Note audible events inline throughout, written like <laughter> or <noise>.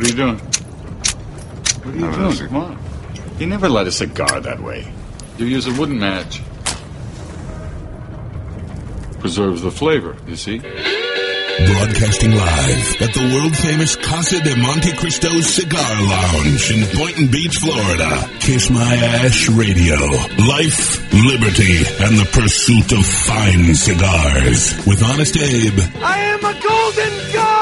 What are you doing? What are you Having doing? Come on. You never light a cigar that way. You use a wooden match. Preserves the flavor, you see? Broadcasting live at the world famous Casa de Monte Cristo Cigar Lounge in Boynton Beach, Florida. Kiss My Ash Radio. Life, liberty, and the pursuit of fine cigars. With Honest Abe, I am a golden god!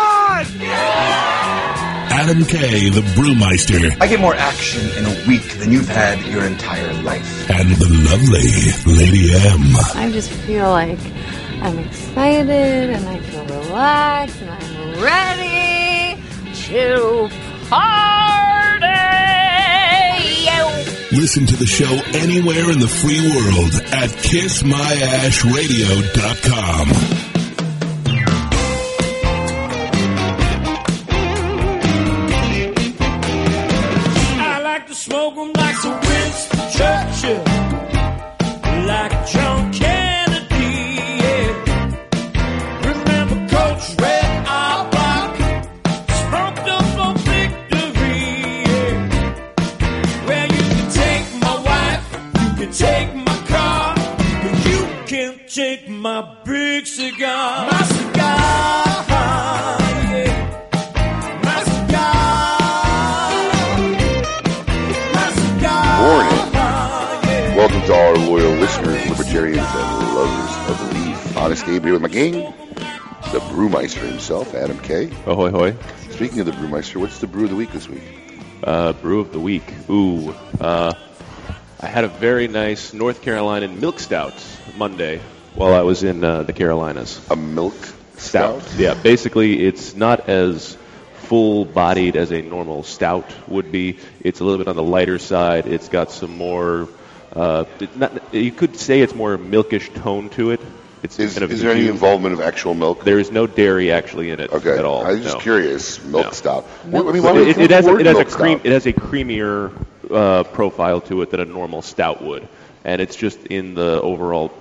Adam K., the Brewmeister, I get more action in a week than you've had your entire life. and the lovely Lady M. I just feel like I'm excited and I feel relaxed and I'm ready to party. Listen to the show anywhere in the free world at kissmyashradio.com. Honest here with my gang, the brewmeister himself, Adam K. Ahoy, hoy. Speaking of the brewmeister, what's the brew of the week this week? Uh, brew of the week. Ooh. Uh, I had a very nice North Carolinian milk stout Monday while I was in uh, the Carolinas. A milk Stout. stout? Yeah, basically it's not as full-bodied as a normal stout would be. It's a little bit on the lighter side. It's got some more. Uh, not, you could say it's more milkish tone to it. It's Is, kind of is there any involvement of actual milk? There is no dairy actually in it Okay, at all. I'm just no. curious. Milk No. stout. What- I mean, why it, it has a, it has a cream stout? it has a creamier uh, profile to it than a normal stout would, and it's just in the overall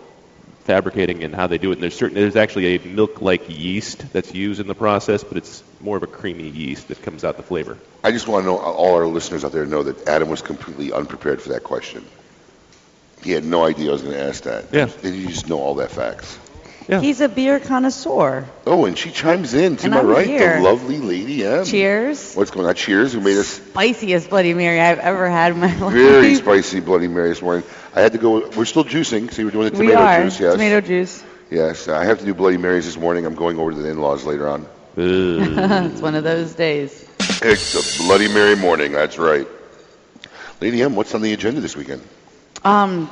fabricating and how they do it. And there's certain there's actually a milk-like yeast that's used in the process, but it's more of a creamy yeast that comes out the flavor. I just want to know, all our listeners out there know that Adam was completely unprepared for that question. He had no idea I was going to ask that. Yeah. Did you just know all that facts? Yeah. He's a beer connoisseur. Oh, and she chimes in, to And my I'm right, here. the lovely lady M. Cheers. What's going on? Cheers. Who made us Spiciest Bloody Mary I've ever had in my <laughs> life. very spicy Bloody Mary this morning. I had to go. We're still juicing. See, we're doing the We tomato are. juice. Yes. Tomato juice. Yes. I have to do Bloody Marys this morning. I'm going over to the in-laws later on. <laughs> It's one of those days. It's a Bloody Mary morning. That's right. Lady M, what's on the agenda this weekend? Um,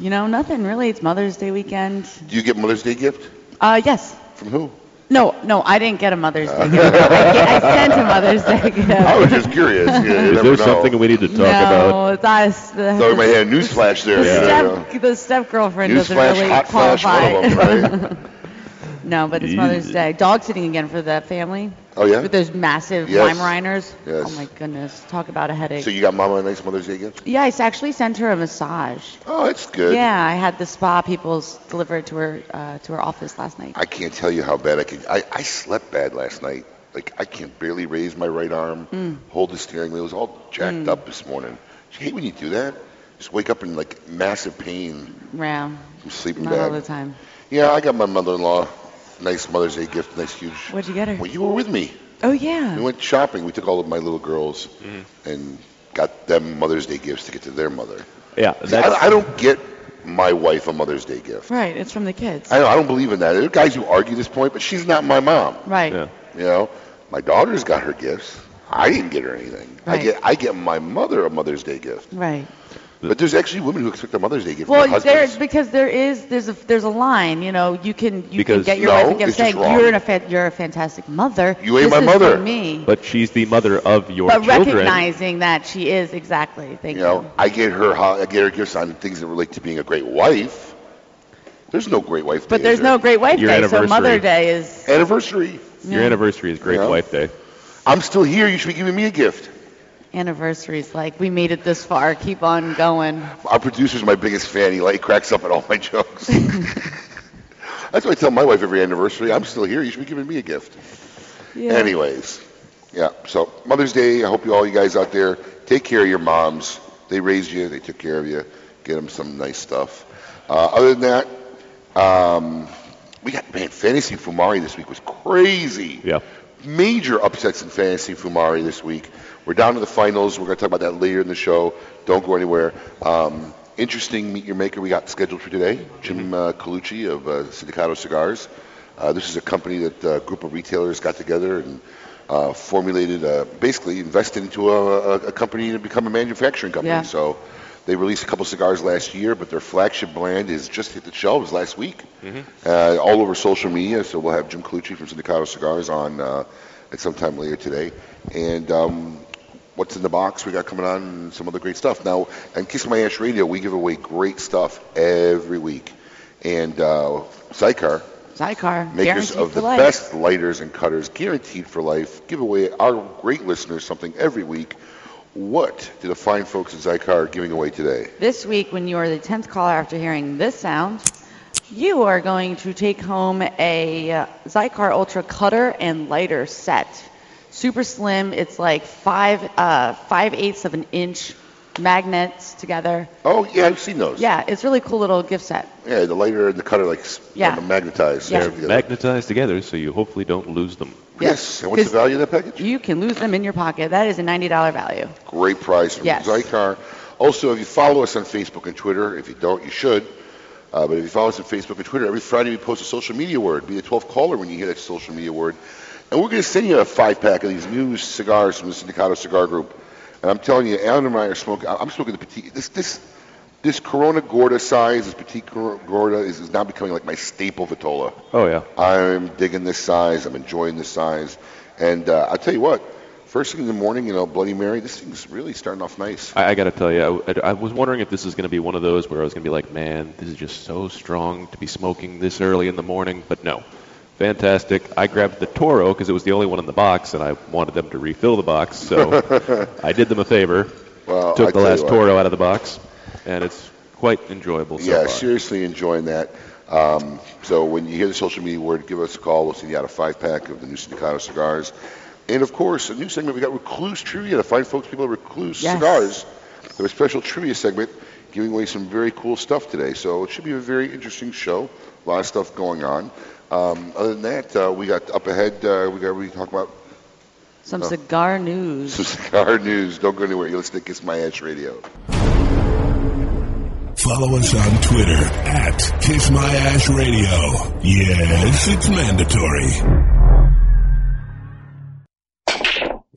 you know, nothing really. It's Mother's Day weekend. Do you get Mother's Day gift Uh, yes. from who? No, no, I didn't get a Mother's Day gift. I, get- I sent a Mother's Day <laughs> gift. I was just curious. Yeah, <laughs> you Is there know. something we need to talk no, about? it's that's It's the, Thought we might have a newsflash there. the Yeah. step, the step girlfriend doesn't Newsflash, really hot flash, qualify. one of them, right? <laughs> no, but it's Mother's Day. Dog sitting again for that family. Oh, yeah? With those massive Yes. Weimaraners. Yes. Oh my goodness, talk about a headache. So you got Mama a nice Mother's Day gift? yeah, I actually sent her a massage. Oh, it's good. Yeah, I had the spa people s- deliver it to her uh, to her office last night. I can't tell you how bad I could. I, I slept bad last night. Like I can barely raise my right arm, Mm. hold the steering wheel. It was all jacked up this morning. You hate when you do that. Just wake up in like massive pain Yeah, from sleeping not all bad. the time. Yeah, I got my mother-in-law nice Mother's Day gift, nice huge. What'd you get her? Well, you were with me. Oh yeah. We went shopping. We took all of my little girls Mm-hmm. and got them Mother's Day gifts to get to their mother. Yeah, See, I, I don't get my wife a Mother's Day gift. Right, it's from the kids. I don't, I don't believe in that. There are guys who argue this point, but she's not my mom. right. yeah. You know, my daughter's got her gifts. I didn't get her anything. I get I get my mother a Mother's Day gift. Right. But there's actually women who expect a Mother's Day gift from Well, their there because there is there's a there's a line. You know, you can you Because- can get your No, wife a gift just saying wrong. you're a fa- you're a fantastic mother. You ain't This my is mother." For me. But she's the mother of your But children. recognizing that she is exactly. Thank you you. know, I get her ho- I get her gifts on things that relate to being a great wife. There's no great wife. But day, there's is there? no Great Wife Your Day, so anniversary. Mother Day is. anniversary. Your anniversary is Great Yeah. Wife Day. I'm still here. You should be giving me a gift. Anniversaries, like we made it this far. Keep on going. Our producer's my biggest fan. He like cracks up at all my jokes. <laughs> That's what I tell my wife every anniversary. I'm still here. You should be giving me a gift. Yeah. Anyways, Yeah. So Mother's Day. I hope you all you guys out there take care of your moms. They raised you. They took care of you. Get them some nice stuff. Uh, other than that, um, we got man fantasy Fumari this week was crazy. Yeah. Major upsets in fantasy Fumari this week. We're down to the finals. We're going to talk about that later in the show. Don't go anywhere. Um, interesting meet your maker we got scheduled for today. Jim uh, Colucci of uh, Sindicato Cigars. Uh, this is a company that uh, a group of retailers got together and uh, formulated, uh, basically invested into a, a, a company to become a manufacturing company. Yeah. So they released a couple cigars last year, but their flagship brand is just hit the shelves last week, uh, all over social media. So we'll have Jim Colucci from Sindicato Cigars on uh, at some time later today. And um, what's in the box we got coming on and some other great stuff. Now, on Kiss My Ash Radio, we give away great stuff every week. And uh, Xikar, Sidecar. makers of the life. best lighters and cutters, guaranteed for life, give away our great listeners something every week. What do the fine folks at Xikar are giving away today? This week, when you are the 10th caller after hearing this sound, you are going to take home a uh, Xikar Ultra cutter and lighter set. Super slim. It's like five uh, five eighths of an inch magnets together. Oh, yeah, I've seen those. Yeah, it's a really cool little gift set. Yeah, the lighter and the cutter, like, s- Yeah. magnetized. Yeah. together. Magnetized together, so you hopefully don't lose them. Yes. And what's the value of that package? You can lose them in your pocket. That is a $90 value. Great price from Yes. Xikar. Also, if you follow us on Facebook and Twitter, if you don't, you should. Uh, but if you follow us on Facebook and Twitter, every Friday we post a social media word. Be the 12th caller when you hear that social media word. And we're going to send you a five pack of these new cigars from the Sindicato Cigar Group. And I'm telling you, Alan and I are smoking. I'm smoking the petite. This this this Corona Gorda size, this petite Gorda, is, is now becoming like my staple Vitola. Oh yeah. I'm digging this size. I'm enjoying this size. And uh, I'll tell you what, first thing in the morning, you know, Bloody Mary, this thing's really starting off nice. I, I got to tell you, I, I was wondering if this is going to be one of those where I was going to be like, man, this is just so strong to be smoking this early in the morning. But no, fantastic. I grabbed the Toro because it was the only one in the box, and I wanted them to refill the box. So <laughs> I did them a favor. Well, I took the last what. Toro out of the box, and it's quite enjoyable so yeah, far. seriously enjoying that. Um, so when you hear the social media word, give us a call. We'll send you out a five pack of the new Sindicato cigars. And of course, a new segment we got Recluse Trivia. to find folks, people at Recluse Yes. Cigars, have a special trivia segment giving away some very cool stuff today. So it should be a very interesting show. A lot of stuff going on. Um, other than that, uh, we got up ahead. Uh, we got we talk about Some Oh. cigar news. some <laughs> cigar news. Don't go anywhere. You're listening to Kiss My Ash Radio. Follow us on Twitter at Kiss My Ash Radio. Yes, it's mandatory.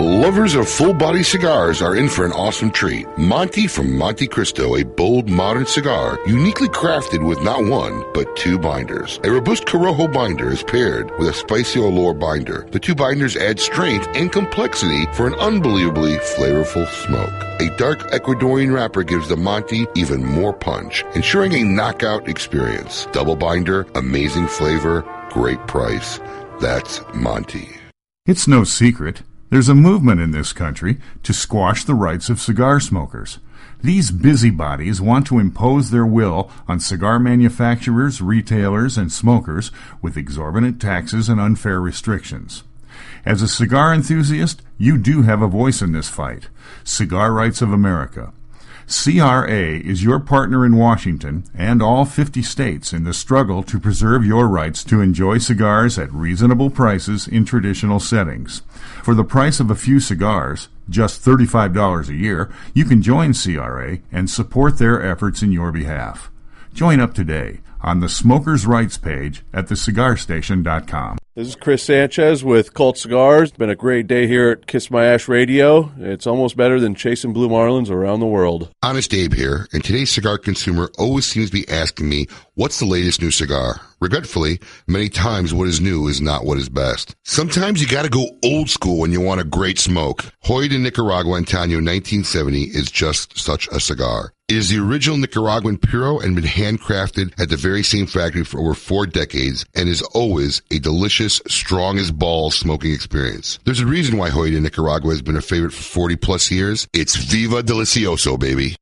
Lovers of full body cigars are in for an awesome treat. Monty from Monte Cristo, a bold modern cigar, uniquely crafted with not one, but two binders. A robust Corojo binder is paired with a spicy Olor binder. The two binders add strength and complexity for an unbelievably flavorful smoke. A dark Ecuadorian wrapper gives the Monty even more punch, ensuring a knockout experience. Double binder, amazing flavor, great price. That's Monty. It's no secret. There's a movement in this country to squash the rights of cigar smokers. These busybodies want to impose their will on cigar manufacturers, retailers, and smokers with exorbitant taxes and unfair restrictions. As a cigar enthusiast, you do have a voice in this fight. Cigar Rights of America. CRA is your partner in Washington and all 50 states in the struggle to preserve your rights to enjoy cigars at reasonable prices in traditional settings. For the price of a few cigars, just $35 a year, you can join CRA and support their efforts in your behalf. Join up today on the Smokers' Rights page at thecigarstation.com. This is Chris Sanchez with Colt Cigars. It's been a great day here at Kiss My Ash Radio. It's almost better than chasing blue marlins around the world. Honest Abe here, and today's cigar consumer always seems to be asking me, what's the latest new cigar? Regretfully, many times what is new is not what is best. Sometimes you gotta go old school when you want a great smoke. Joya de Nicaragua Antaño 1970 is just such a cigar. It is the original Nicaraguan Puro and been handcrafted at the very same factory for over four decades and is always a delicious, strong as balls smoking experience. There's a reason why Joya de Nicaragua has been a favorite for 40 plus years. It's Viva Delicioso, baby.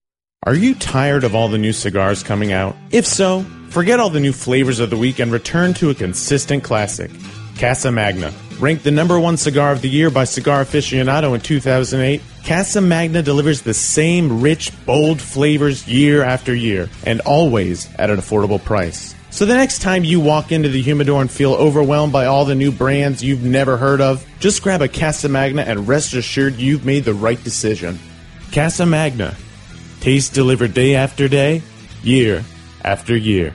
Are you tired of all the new cigars coming out? If so, forget all the new flavors of the week and return to a consistent classic. Casa Magna. Ranked the number one cigar of the year by Cigar Aficionado in 2008, Casa Magna delivers the same rich, bold flavors year after year, and always at an affordable price. So the next time you walk into the humidor and feel overwhelmed by all the new brands you've never heard of, just grab a Casa Magna and rest assured you've made the right decision. Casa Magna. Taste delivered day after day, year after year.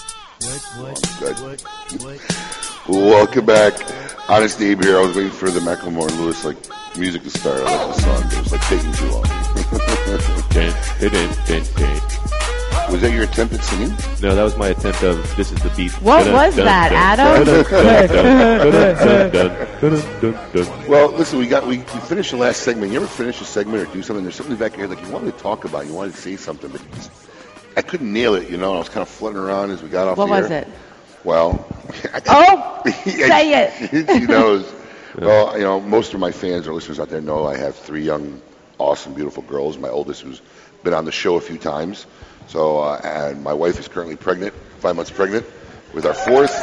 Good. what, what, Welcome back. Honest Abe here. I was waiting for the Macklemore and Lewis like music to start. I like the song, but it was like taking too long. was that your attempt at singing? No, that was my attempt of this is the beat. What was that, Adam? Well, listen, we got we, we finished the last segment. You ever finish a segment or do something? There's something back here like you wanted to talk about, you wanted to say something, but you just, I couldn't nail it. You know, I was kind of flutting around as we got off. What the was air. it? Well, <laughs> Oh, say <laughs> it. he knows. <laughs> Well, you know, most of my fans or listeners out there know I have three young, awesome, beautiful girls. My oldest, who's been on the show a few times. So, uh, and my wife is currently pregnant, five months pregnant, with our fourth.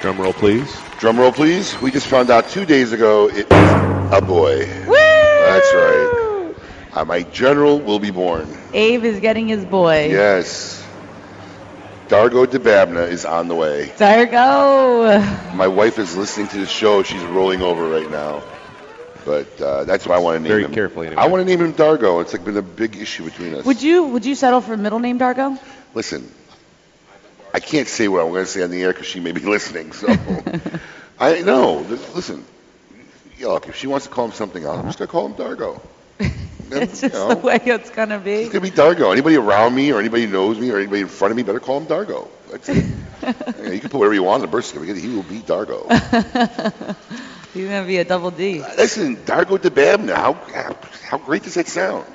Drum roll, please. Drum roll, please. We just found out two days ago it is a boy. Woo! That's right. Uh, my general will be born. Abe is getting his boy. Yes. Dargo DeBabna is on the way. Dargo! My wife is listening to the show. She's rolling over right now. But uh, that's what I want to name Very him. carefully, anyway. I want to name him Dargo. It's like been a big issue between us. Would you would you settle for middle name Dargo? Listen, I can't say what I'm going to say on the air because she may be <laughs> listening. So <laughs> I know. Listen, look, if she wants to call him something else, I'm just going to call him Dargo. <laughs> <laughs> It's you just know. the way it's gonna be. It's going to be Dargo. Anybody around me or anybody who knows me or anybody in front of me better call him Dargo. That's. <laughs> Yeah, you can put whatever you want on the birth certificate. He will be Dargo. <laughs> He's gonna be a double D. Uh, listen, Dargo DeBabna, how how great does that sound?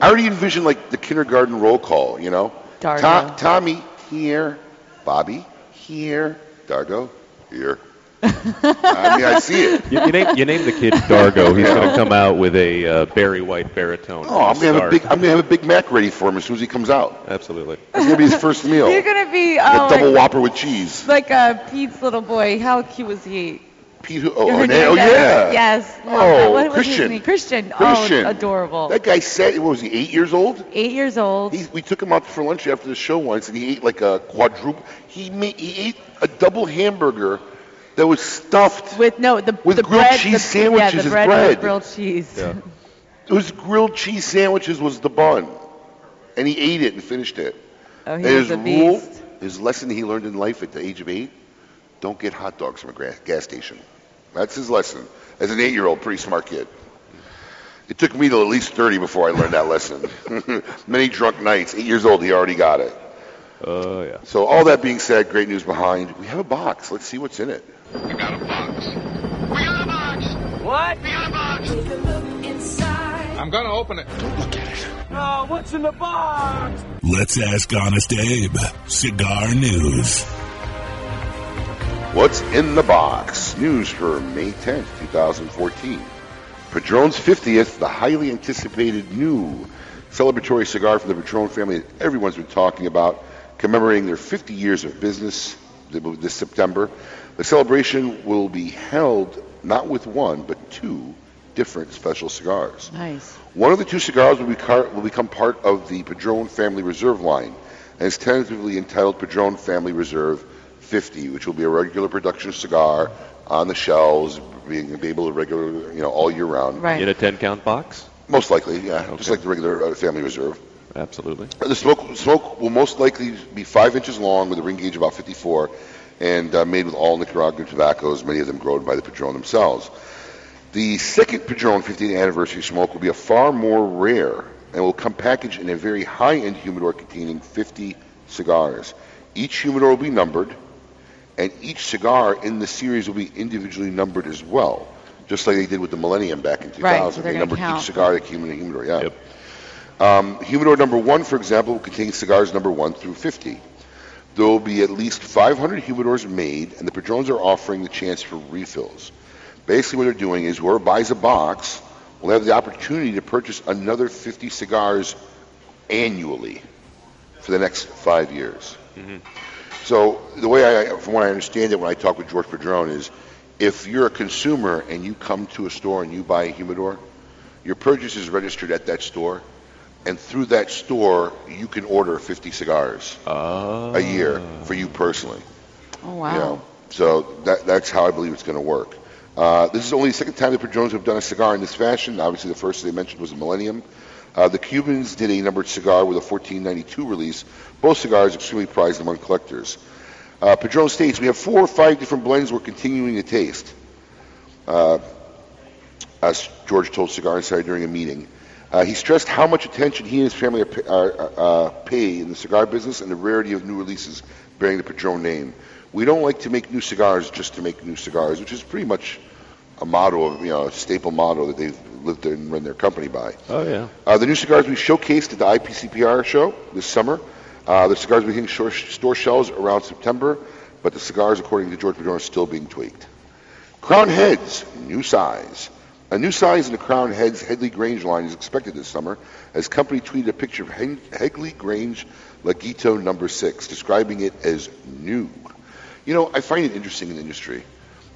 I already envision like the kindergarten roll call, you know? Dargo. To- Tommy here, Bobby here, Dargo here. I mean, I see it. You, you, name, you name the kid Dargo. He's going to come out with a uh, Barry White baritone. Oh, I'm gonna have a big I'm gonna have a Big Mac ready for him as soon as he comes out. Absolutely. That's gonna be his first meal. You're gonna be a oh, double like, Whopper with cheese. like uh, Pete's little boy. How cute was he? Pete, oh, oh, yeah, oh, yeah. Yes. love Oh, that. What Christian. name? Christian. Christian. Oh, adorable. That guy said, what was he, eight years old? Eight years old. He, we took him out for lunch after the show once, and he ate like a quadruple. He made, he ate a double hamburger that was stuffed with no the with the grilled bread, cheese the, sandwiches Yeah, as the bread, bread. with grilled cheese. It was <laughs> grilled cheese sandwiches was the bun, and he ate it and finished it. Oh, he and was his a rule, beast. his lesson he learned in life at the age of eight: don't get hot dogs from a gra- gas station. That's his lesson. As an eight-year-old, pretty smart kid. It took me till at least 30 before I learned that lesson. <laughs> Many drunk nights. Eight years old, he already got it. Oh, yeah. So all that being said, great news behind. We have a box. Let's see what's in it. We got a box. We got a box. What? We got a box. Take a look inside. I'm gonna open it. Don't Look at it. Oh, what's in the box? Let's ask Honest Abe. Cigar News. What's in the box? News for May 10th, 2014. Padron's 50th, the highly anticipated new celebratory cigar from the Padron family that everyone's been talking about, commemorating their 50 years of business this September. The celebration will be held not with one, but two different special cigars. Nice. One of the two cigars will, be car- will become part of the Padron Family Reserve line and is tentatively entitled Padron Family Reserve 50, which will be a regular production cigar on the shelves, being be able to regular, you know, all year round. Right. In a 10 count box? Most likely, yeah, just like the regular uh, Family Reserve. Absolutely. The smoke, smoke will most likely be five inches long with a ring gauge about 54 and uh, made with all Nicaraguan tobaccos, many of them grown by the Padron themselves. The second Padron 50th anniversary smoke will be a far more rare and will come packaged in a very high-end humidor containing 50 cigars. Each humidor will be numbered, and each cigar in the series will be individually numbered as well, just like they did with the Millennium back in 2000. Right, so they're they gonna numbered count. each cigar that came in a humidor. Yeah. Um, humidor number one, for example, will contain cigars number one through 50. There will be at least 500 humidors made, and the Padrones are offering the chance for refills. Basically, what they're doing is whoever buys a box will have the opportunity to purchase another 50 cigars annually for the next five years. So the way I, from what I understand it, when I talk with George Padron, is if you're a consumer and you come to a store and you buy a humidor, your purchase is registered at that store, and through that store you can order 50 cigars a year for you personally. Oh, wow. You know, so that, that's how I believe it's going to work. Uh, this is only the second time the Padrones have done a cigar in this fashion. Obviously, the first they mentioned was the Millennium. Uh, the Cubans did a numbered cigar with a 1492 release. Both cigars are extremely prized among collectors. Uh, Padron states we have four or five different blends we're continuing to taste. Uh, as George told Cigar Insider during a meeting. Uh, he stressed how much attention he and his family are, are, uh, pay in the cigar business and the rarity of new releases bearing the Padron name. We don't like to make new cigars just to make new cigars, which is pretty much a motto of, you know, a staple motto that they've lived and run their company by. Oh, yeah. Uh, the new cigars we showcased at the IPCPR show this summer. Uh, the cigars be hitting store shelves around September, but the cigars, according to George Padron, are still being tweaked. Crowned Heads, new size. A new size in the Crowned Heads Headley Grange line is expected this summer, as company tweeted a picture of Headley Grange Laguito number six, describing it as new. You know, I find it interesting in the industry.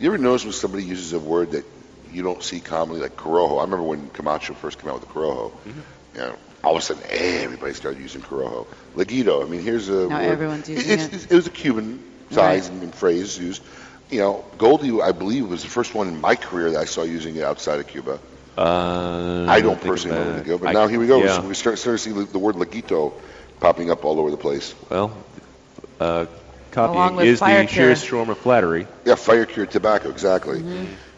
You ever notice when somebody uses a word that you don't see commonly, like Corojo? I remember when Camacho first came out with the Corojo. Mm-hmm. You know, all of a sudden, everybody started using Corojo. Laguito, I mean, here's a Now word. everyone's using it's, it. it's- it was a Cuban size and, and phrase used. You know, Goldie, I believe, was the first one in my career that I saw using it outside of Cuba. Uh, I don't personally know about- Laguito, but I- now here we go. yeah. We start starting to see the, the word Laguito popping up all over the place. Well, uh, copying is the fire sheerest cure. form of flattery. Yeah, fire cured tobacco, exactly.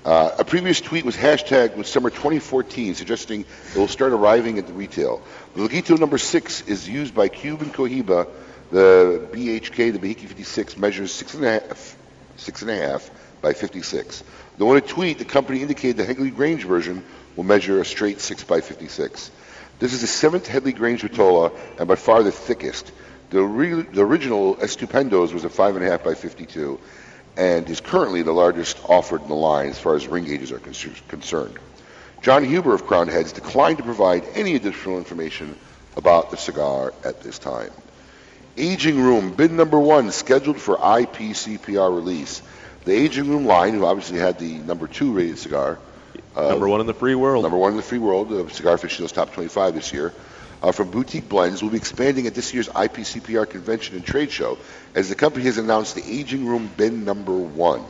Uh, a previous tweet was hashtagged with summer 2014, suggesting it will start arriving at the retail. The Laguito number six is used by Cuban Cohiba. The BHK, the Behike 56, measures six and a half, six and a half by 56. Though in a tweet, the company indicated the Headley Grange version will measure a straight 6 by 56. This is the seventh Headley Grange Vitola and by far the thickest. The, re- the original Estupendos was a 5.5 by 52 and is currently the largest offered in the line as far as ring gauges are con- concerned. John Huber of Crowned Heads declined to provide any additional information about the cigar at this time. Aging Room, bin number one, scheduled for IPCPR release. The Aging Room line, who obviously had the number two rated cigar, uh, Number one in the free world. Number one in the free world, uh, Cigar Aficionado's Top 25 this year. Uh, from Boutique Blends will be expanding at this year's IPCPR convention and trade show as the company has announced the Aging Room bin number one.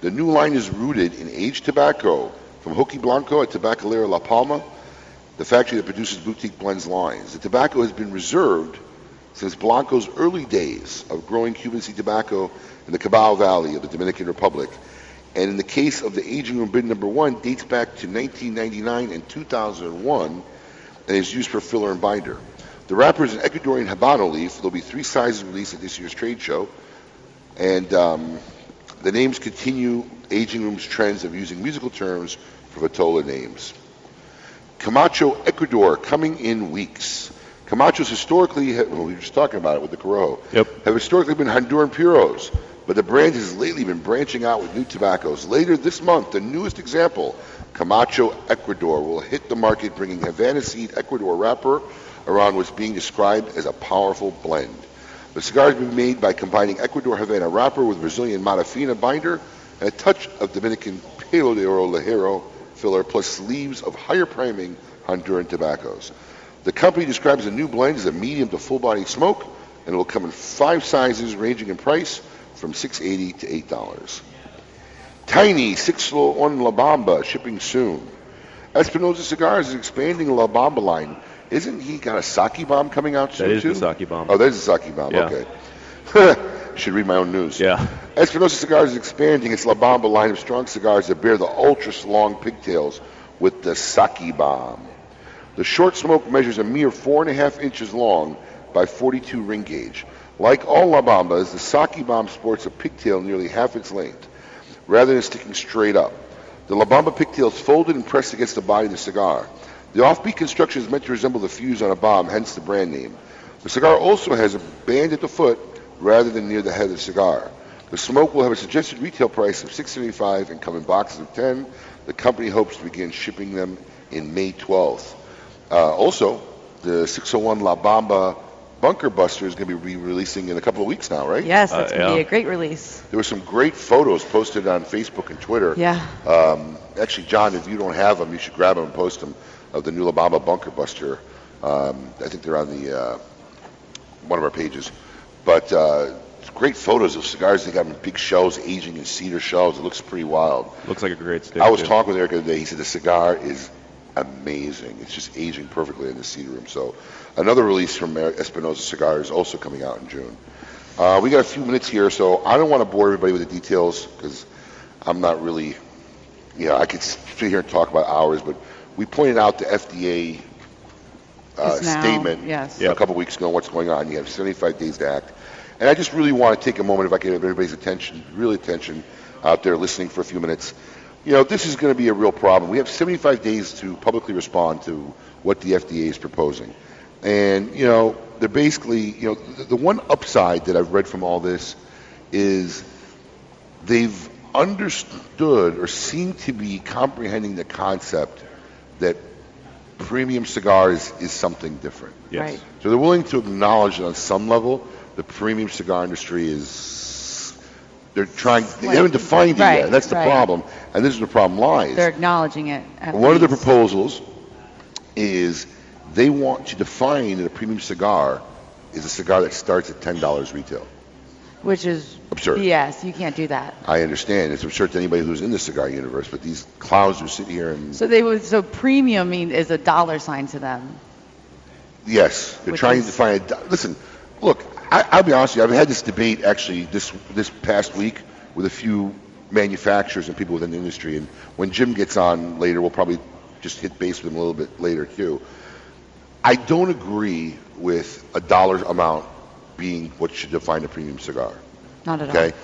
The new line is rooted in aged tobacco from Jochy Blanco at Tabacalera La Palma, the factory that produces Boutique Blends lines. The tobacco has been reserved since Blanco's early days of growing Cuban seed tobacco in the Cibao Valley of the Dominican Republic. And in the case of the aging room bin number one, dates back to 1999 and 2001 and is used for filler and binder. The wrapper is an Ecuadorian Habano leaf. There'll be three sizes released at this year's trade show. And um, the names continue Aging Room's trends of using musical terms for Vitola names. Camacho, Ecuador, coming in weeks. Camachos historically, ha- well, we were just talking about it with the Corojo, Yep. have historically been Honduran puros, but the brand has lately been branching out with new tobaccos. Later this month, the newest example, Camacho, Ecuador, will hit the market bringing Havana Seed Ecuador wrapper around what's being described as a powerful blend. The cigar has been made by combining Ecuador Havana wrapper with Brazilian Matafina binder and a touch of Dominican Pelo de Oro Ligero filler, plus leaves of higher priming Honduran tobaccos. The company describes the new blend as a medium to full body smoke, and it will come in five sizes ranging in price from $6.80 to $8. Tiny 601 La Bamba shipping soon. Espinosa Cigars is expanding La Bamba line. Isn't he got a sake bomb coming out soon That is too? the sake bomb. Oh, there's the sake bomb. Yeah. Okay. <laughs> Should read my own news. Yeah. Espinosa Cigars is expanding its La Bamba line of strong cigars that bear the ultra long pigtails with the sake bomb. The short smoke measures a mere four and a half inches long by 42 ring gauge. Like all La Bambas, the Saki bomb sports a pigtail nearly half its length, rather than sticking straight up. The La Bamba pigtail is folded and pressed against the body of the cigar. The offbeat construction is meant to resemble the fuse on a bomb, hence the brand name. The cigar also has a band at the foot rather than near the head of the cigar. The smoke will have a suggested retail price of $6.75 and come in boxes of 10. The company hopes to begin shipping them in May 12th. Uh, also, the 601 La Bamba Bunker Buster is going to be re-releasing in a couple of weeks now, right? Yes, that's going to be a great release. There were some great photos posted on Facebook and Twitter. Yeah. Um, actually, John, if you don't have them, you should grab them and post them of the new La Bamba Bunker Buster. Um, I think they're on the uh, one of our pages. But uh, great photos of cigars. They got them in big shells, aging in cedar shells. It looks pretty wild. Looks like a great stick. I was too. talking with Eric the other day. He said the cigar is amazing. It's just aging perfectly in the cedar room. So another release from Espinosa Cigars also coming out in June. Uh, we got a few minutes here, so I don't want to bore everybody with the details because I'm not really, you know, I could sit here and talk about hours, but we pointed out the FDA uh, now- statement yes. a couple weeks ago what's going on. You have 75 days to act. And I just really want to take a moment, if I can have everybody's attention, really attention out there listening for a few minutes. You know, this is going to be a real problem. We have 75 days to publicly respond to what the FDA is proposing. And, you know, they're basically, you know, the, the one upside that I've read from all this is they've understood or seem to be comprehending the concept that premium cigars is something different. Yes. Right. So they're willing to acknowledge that on some level, the premium cigar industry is. They're trying. They haven't defined it Right, yet. That's the right. problem, and this is where the problem lies. They're acknowledging it. at One of the least. proposals is they want to define that a premium cigar is a cigar that starts at ten dollars retail. Which is Absurd. Yes, you can't do that. I understand it's absurd to anybody who's in the cigar universe, but these clowns who sit here and So they would. So premium mean is a dollar sign to them. Yes, they're Which trying is- to find. A, listen, look, I, I'll be honest with you. I've had this debate actually this this past week with a few manufacturers and people within the industry. And when Jim gets on later, we'll probably just hit base with him a little bit later too. I don't agree with a dollar amount being what should define a premium cigar. Not at all. Okay,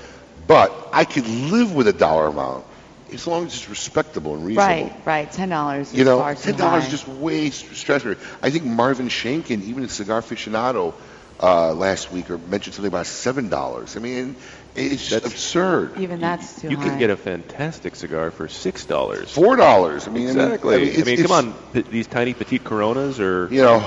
but I could live with a dollar amount as long as it's respectable and reasonable. Right, right. Ten dollars. You know, ten dollars is just way stressful. I think Marvin Shanken, even at Cigar Aficionado uh, last week, or mentioned something about seven dollars. I mean, it's just absurd. Even that's too You high. can get a fantastic cigar for six dollars. Four dollars. I mean, I mean- exactly. I mean, it's- come it's- on, p- these tiny petite Coronas or You know,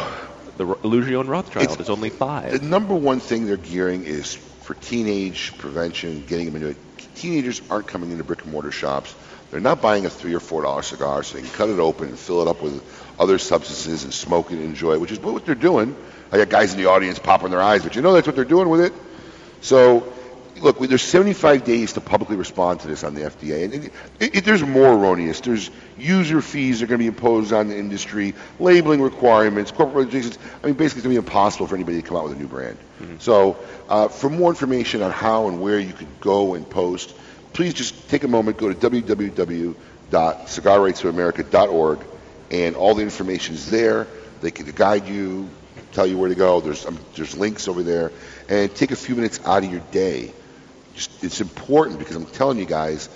the R- Illusione Rothschild is only five. the number one thing they're gearing is for teenage prevention, getting them into it. Teenagers aren't coming into brick and mortar shops. They're not buying a three or four dollar cigar, so they can cut it open and fill it up with other substances and smoke it and enjoy it, which is what they're doing. I got guys in the audience popping their eyes, but you know that's what they're doing with it. So, look, there's 75 days to publicly respond to this on the FDA, and it, it, there's more erroneous. There's user fees that are going to be imposed on the industry, labeling requirements, corporate registrations. I mean, basically, it's going to be impossible for anybody to come out with a new brand. So, uh, for more information on how and where you could go and post, please just take a moment, go to www.cigarrightsofamerica.org, and all the information is there. They can guide you. Tell you where to go. There's um, there's links over there, and take a few minutes out of your day. Just, it's important because I'm telling you guys,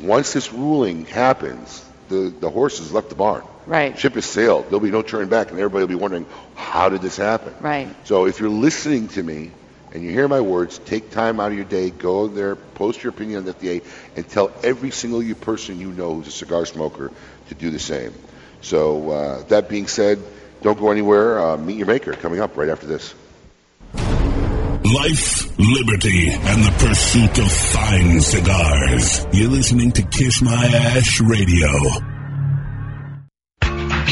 once this ruling happens, the the horse has left the barn. Right. Ship has sailed. There'll be no turning back, and everybody will be wondering how did this happen. Right. So if you're listening to me and you hear my words, take time out of your day, go there, post your opinion on the FDA, and tell every single person you know who's a cigar smoker to do the same. So uh, that being said, don't go anywhere. Uh, meet your maker coming up right after this. Life, liberty, and the pursuit of fine cigars. You're listening to Kiss My Ash Radio.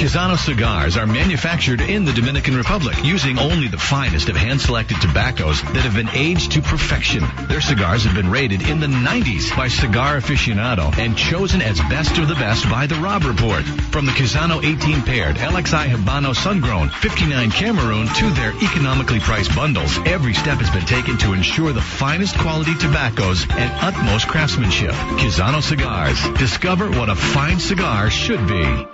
Quijano cigars are manufactured in the Dominican Republic using only the finest of hand-selected tobaccos that have been aged to perfection. Their cigars have been rated in the 90s by Cigar Aficionado and chosen as best of the best by the Robb Report. From the Quijano 18 paired, LXI Habano Sungrown, 59 Cameroon to their economically priced bundles, every step has been taken to ensure the finest quality tobaccos and utmost craftsmanship. Quijano cigars. Discover what a fine cigar should be.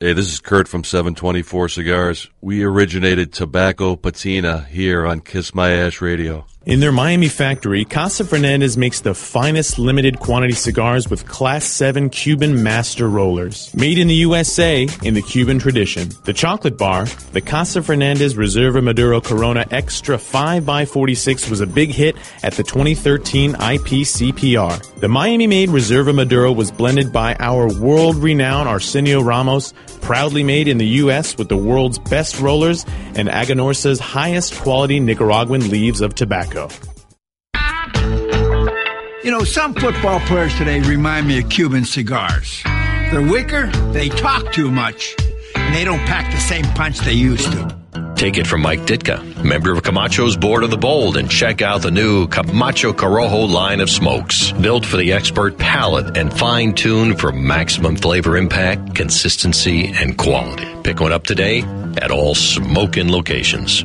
Hey, this is Kurt from 724 Cigars. We originated tobacco patina here on Kiss My Ash Radio. In their Miami factory, Casa Fernandez makes the finest limited quantity cigars with Class 7 Cuban master rollers. Made in the USA in the Cuban tradition. The chocolate bar, the Casa Fernandez Reserva Maduro Corona Extra 5x46 was a big hit at the 2013 IPCPR. The Miami made Reserva Maduro was blended by our world renowned Arsenio Ramos, proudly made in the U.S. with the world's best rollers and Aganorsa's highest quality Nicaraguan leaves of tobacco. You know, some football players today remind me of Cuban cigars. They're weaker, they talk too much, they don't pack the same punch they used to. Take it from Mike Ditka, member of Camacho's Board of the Bold, and check out the new Camacho Corojo line of smokes. Built for the expert palate and fine tuned for maximum flavor impact, consistency, and quality. Pick one up today at all smoking locations.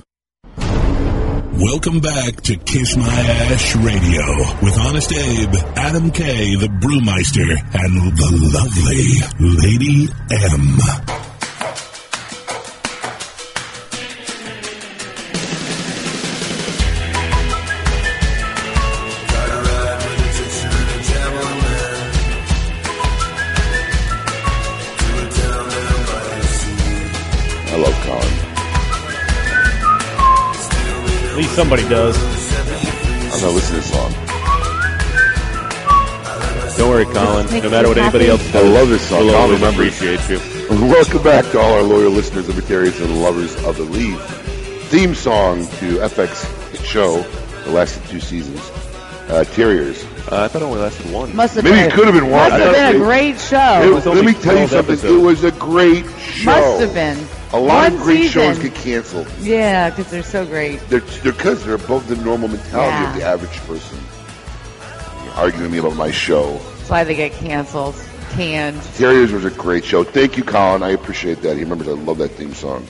Welcome back to Kiss My Ash Radio with Honest Abe, Adam K, the Brewmeister, and the lovely Lady M. least somebody does. I'm not listening to this song. Don't worry, Colin. No matter what anybody else does, I love this song. we'll Colin always remembers. appreciate you. Welcome back to all our loyal listeners, libertarians, and lovers of the league. Theme song to FX show that lasted two seasons. Uh, Terriers. Uh, I thought it only lasted one. Must have Maybe been, it could have been one. Must have been a great show. It- let me tell you something. It was a great show. Must have been. A lot One of great season. shows get canceled. Yeah, because they're so great. They're because they're above the normal mentality Yeah. of the average person. You're arguing with me about my show. That's why they get canceled, canned. Terriers was a great show. Thank you, Colin. I appreciate that. He remembers I love that theme song.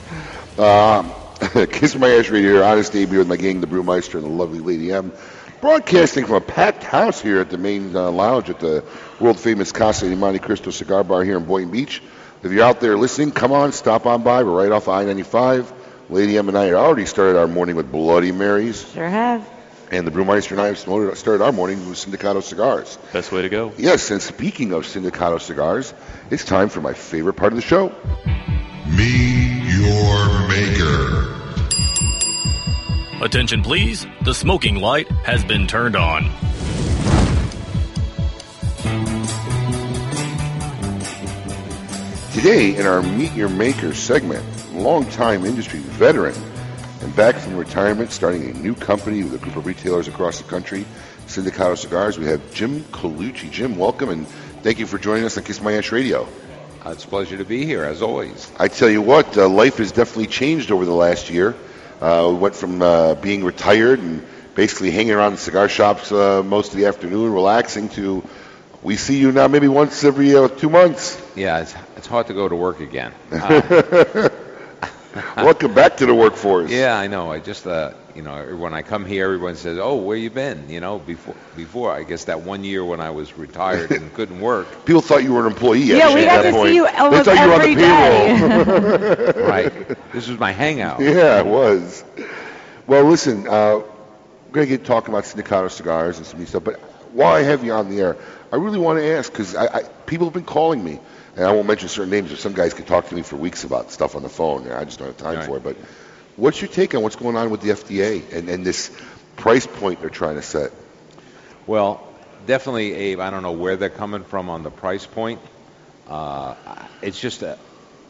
Um, <laughs> Kiss My Ash Radio here. Honest here with my gang, the Brewmeister and the lovely Lady M. Broadcasting from a packed house here at the main uh, lounge at the world famous Casa de Monte Cristo Cigar Bar here in Boynton Beach. If you're out there listening, come on, stop on by. We're right off I-95. Lady M and I had already started our morning with Bloody Marys. Sure have. And the Brewmeister and I have started started our morning with Sindicato cigars. Best way to go. Yes, and speaking of Sindicato cigars, it's time for my favorite part of the show. Me, your maker. Attention, please. The smoking light has been turned on. Today, in our Meet Your Maker segment, longtime industry veteran and back from retirement, starting a new company with a group of retailers across the country, Sindicato Cigars, we have Jim Colucci. Jim, welcome and thank you for joining us on Kiss My Ash Radio. Uh, it's a pleasure to be here, as always. I tell you what, uh, life has definitely changed over the last year. Uh, we went from uh, being retired and basically hanging around the cigar shops uh, most of the afternoon, relaxing, to we see you now maybe once every uh, two months. Yeah, it's, it's hard to go to work again. <laughs> Uh, Welcome back to the workforce. <laughs> yeah, I know. I just, uh, you know, when I come here, everyone says, "Oh, where you been?" You know, before, before I guess that one year when I was retired and <laughs> couldn't work. People thought you were an employee. Yeah, actually, we at got that to point. see you almost They almost thought you were on every the payroll. right. This was my hangout. Yeah, it was. Well, listen, uh, we're going to get talking about Sindicato cigars and some new stuff, but I have you on the air, I really want to ask because I, I, people have been calling me, and I won't mention certain names, but some guys can talk to me for weeks about stuff on the phone. and I just don't have time Right. for it. But what's your take on what's going on with the FDA and, and this price point they're trying to set? Well, definitely, Abe. I don't know where they're coming from on the price point. Uh, it's just a,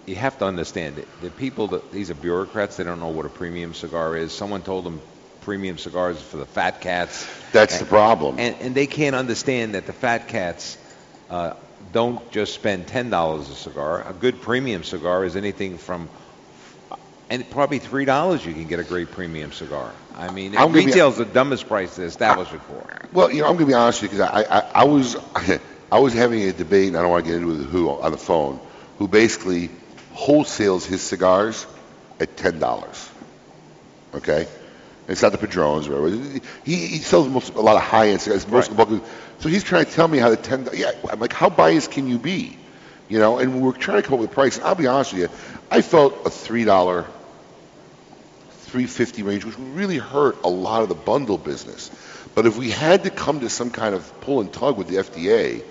you have to understand it. The people that these are bureaucrats. They don't know what a premium cigar is. Someone told them premium cigars for the fat cats. That's the problem. And, and they can't understand that the fat cats uh, don't just spend ten dollars a cigar. A good premium cigar is anything from and probably three dollars you can get a great premium cigar. I mean, I'm gonna be- retail's the dumbest price to establish it for. Well, you know, I'm going to be honest with you because I, I, I was <laughs> I was having a debate, and I don't want to get into who on the phone, who basically wholesales his cigars at ten dollars. Okay, it's not the Padrones or whatever. He, he sells most, a lot of high end cigars. Most of the. So he's trying to tell me how the ten. Yeah, I'm like, how biased can you be? You know, and we're trying to come up with a price. And I'll be honest with you, I felt a three dollar 350 range, which would really hurt a lot of the bundle business. But if we had to come to some kind of pull and tug with the FDA,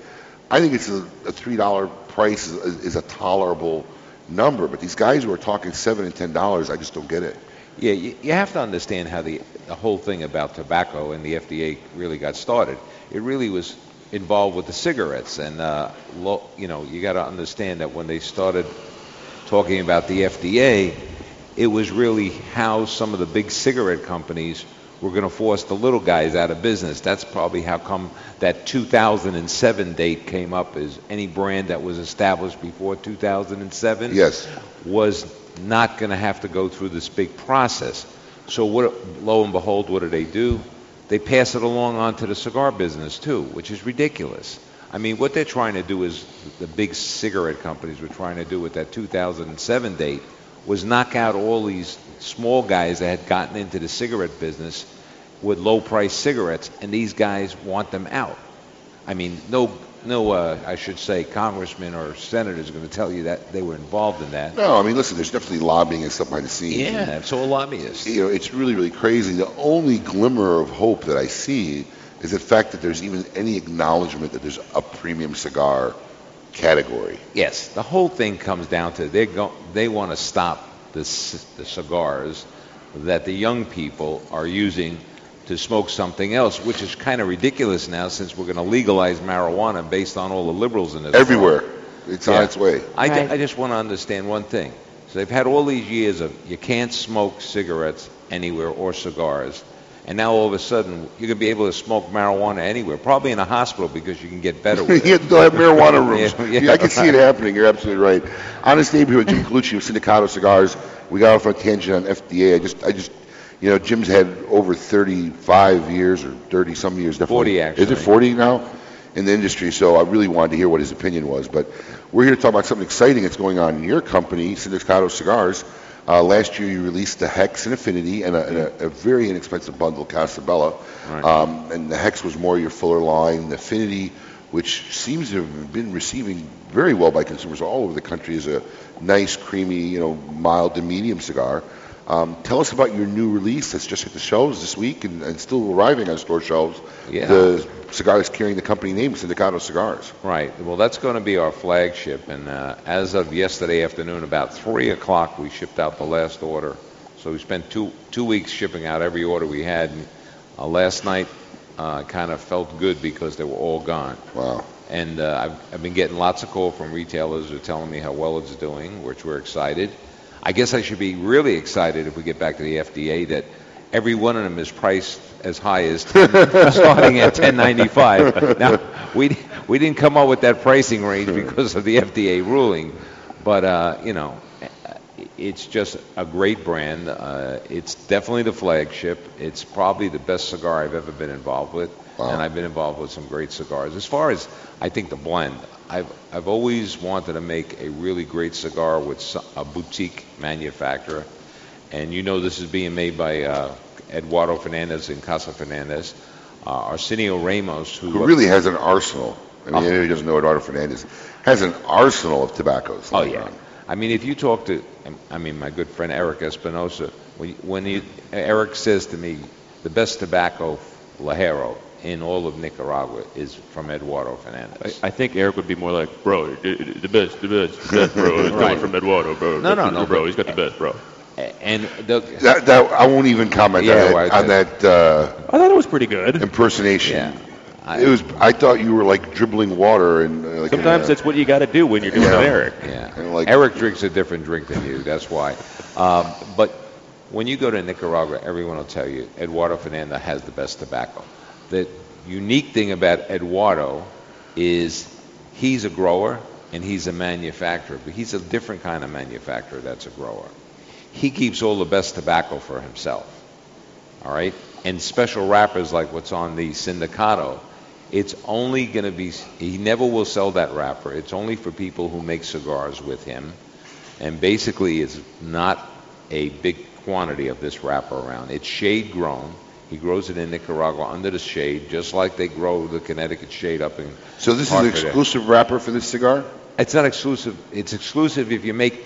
I think it's a, a three dollar price is, is a tolerable number. But these guys who are talking seven and ten dollars, I just don't get it. Yeah, you, you have to understand how the, the whole thing about tobacco and the FDA really got started. It really was involved with the cigarettes, and uh, lo, you know you got to understand that when they started talking about the FDA, it was really how some of the big cigarette companies were going to force the little guys out of business. That's probably how come that 2007 date came up Is any brand that was established before 2007 Yes. was not going to have to go through this big process. So what, lo and behold, what do they do? They pass it along onto the cigar business too, which is ridiculous. I mean, what they're trying to do is the big cigarette companies were trying to do with that 2007 date was knock out all these small guys that had gotten into the cigarette business with low price cigarettes, and these guys want them out. I mean, no, no, uh, I should say, congressman or senator is going to tell you that they were involved in that. No, I mean, listen, there's definitely lobbying and stuff behind the scenes. Yeah, and, so a lobbyist. You know, it's really, really crazy. The only glimmer of hope that I see is the fact that there's even any acknowledgement that there's a premium cigar category. Yes, the whole thing comes down to they go they want to stop the, c- the cigars that the young people are using to smoke something else, which is kind of ridiculous now since we're going to legalize marijuana based on all the liberals in this Everywhere. world. It's on its way. I, ju- I just want to understand one thing. So they've had all these years of you can't smoke cigarettes anywhere or cigars. And now all of a sudden you're going to be able to smoke marijuana anywhere, probably in a hospital because you can get better with <laughs> it. yeah, they'll have marijuana <laughs> rooms. Yeah, Yeah, yeah, I can see it happening. You're absolutely right. Honest Abe here with Jim Colucci of Sindicato Cigars. We got off on a tangent on FDA. I just, I just, you know, Jim's had over 35 years or 30 some years. Definitely. 40 actually. Is it 40 now in the industry? So I really wanted to hear what his opinion was. But we're here to talk about something exciting that's going on in your company, Sindicato Cigars. Uh, last year you released the Hex and Affinity and a, and a, a very inexpensive bundle, Casabella. Right. Um, and the Hex was more your fuller line. The Affinity, which seems to have been receiving very well by consumers all over the country, is a nice, creamy, you know, mild to medium cigar. Um, tell us about your new release that's just hit the shelves this week and, and still arriving on store shelves. Yeah. The cigar that's carrying the company name, Sindicato Cigars. Right. Well, that's going to be our flagship. And uh, as of yesterday afternoon, about 3 o'clock, we shipped out the last order. So we spent two two weeks shipping out every order we had. And, uh, last night, uh, kind of felt good because they were all gone. Wow. And uh, I've, I've been getting lots of calls from retailers who are telling me how well it's doing, which we're excited. I guess I should be really excited if we get back to the FDA that every one of them is priced as high as 10, <laughs> starting at 10.95. Now we we didn't come up with that pricing range because of the FDA ruling, but uh, you know, it's just a great brand. Uh, it's definitely the flagship. It's probably the best cigar I've ever been involved with, and I've been involved with some great cigars. As far as I think the blend, I've I've always wanted to make a really great cigar with a boutique manufacturer, and you know this is being made by uh, Eduardo Fernandez and Casa Fernandez. Uh, Arsenio Ramos, who, Who really has an arsenal. I mean, anyone who doesn't know Eduardo Fernandez has an arsenal of tobaccos. Oh yeah. I mean, if you talk to, I mean, my good friend Eric Espinosa, when, when he, Eric says to me, the best tobacco, Ligero, in all of Nicaragua is from Eduardo Fernandez. I, I think Eric would be more like, bro, the the best, the best, the best, bro. It's Right. from Eduardo, bro. No, no, no, Bro, but- he's got the best, bro. And the, That, that I won't even comment Yeah, on that, on that uh, I thought it was pretty good. impersonation. it was. I thought you were like dribbling water and uh, like Sometimes uh, that's what you got to do when you're doing Yeah. Eric. Yeah. Like- Eric drinks a different drink than you. That's why. Um, but when you go to Nicaragua, everyone will tell you Eduardo Fernandez has the best tobacco. The unique thing about Eduardo is he's a grower and he's a manufacturer, but he's a different kind of manufacturer that's a grower. He keeps all the best tobacco for himself. All right? And special wrappers like what's on the Sindicato, it's only going to be, he never will sell that wrapper. It's only for people who make cigars with him. And basically, it's not a big quantity of this wrapper around. It's shade grown. He grows it in Nicaragua under the shade, just like they grow the Connecticut shade up in. So this is an exclusive wrapper for this cigar. It's not exclusive. It's exclusive if you make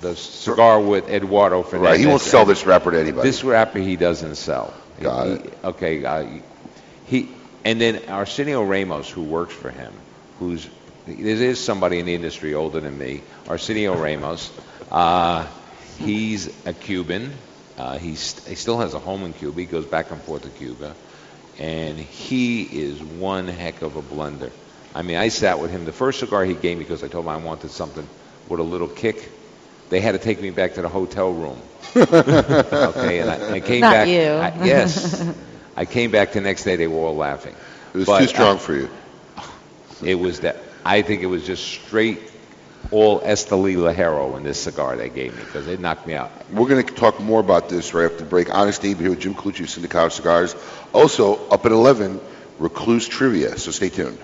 the cigar with Eduardo Fernandez. Right, he won't sell this wrapper to anybody. This wrapper he doesn't sell. Got He- it. Okay. Uh, he and then Arsenio Ramos, who works for him, who's there is somebody in the industry older than me. Arsenio Ramos. Uh, he's a Cuban. Uh, he's, he still has a home in Cuba. He goes back and forth to Cuba, and he is one heck of a blender. I mean, I sat with him. The first cigar he gave me because I told him I wanted something with a little kick. They had to take me back to the hotel room. <laughs> okay, and I, I came Not back. you. I- yes, I came back the next day. They were all laughing. It was But, too strong uh, for you. It was that. I think it was just straight, all Esteli Ligero in this cigar they gave me because it knocked me out. We're going to talk more about this right after the break. Honest Abe here with Jim Colucci of Sindicato Cigars. Also, up at 11, Recluse Trivia. So stay tuned.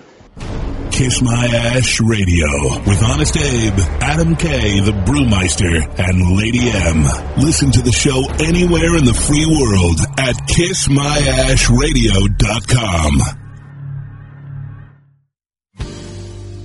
Kiss My Ash Radio with Honest Abe, Adam K, the Brewmeister, and Lady M. Listen to the show anywhere in the free world at KissMyAshRadio.com.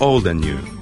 old and new.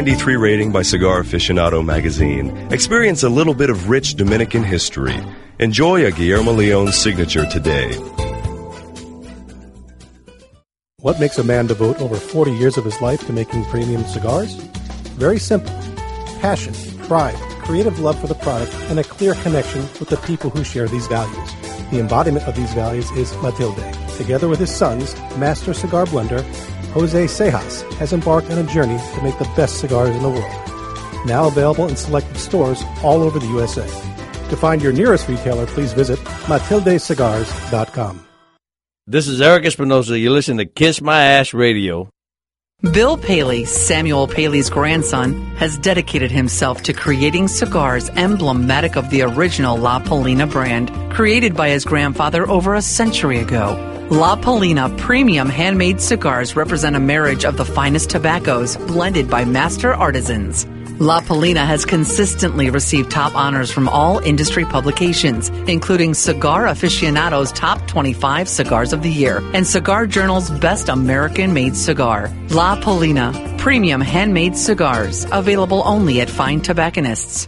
93 rating by Cigar Aficionado magazine. Experience a little bit of rich Dominican history. Enjoy a Guillermo Leon signature today. What makes a man devote over 40 years of his life to making premium cigars? Very simple. Passion, pride, creative love for the product, and a clear connection with the people who share these values. The embodiment of these values is Matilde. Together with his sons, master cigar blender Jose Seijas has embarked on a journey to make the best cigars in the world. now available in selected stores all over the USA. To find your nearest retailer, please visit matildecigars.com. This is Eric Espinosa. You're listening to Kiss My Ash Radio. Bill Paley, Samuel Paley's grandson, has dedicated himself to creating cigars emblematic of the original La Palina brand, created by his grandfather over a century ago. La Palina premium handmade cigars represent a marriage of the finest tobaccos blended by master artisans. La Palina has consistently received top honors from all industry publications, including Cigar Aficionado's Top 25 Cigars of the Year and Cigar Journal's Best American Made Cigar. La Palina, premium handmade cigars, available only at fine tobacconists.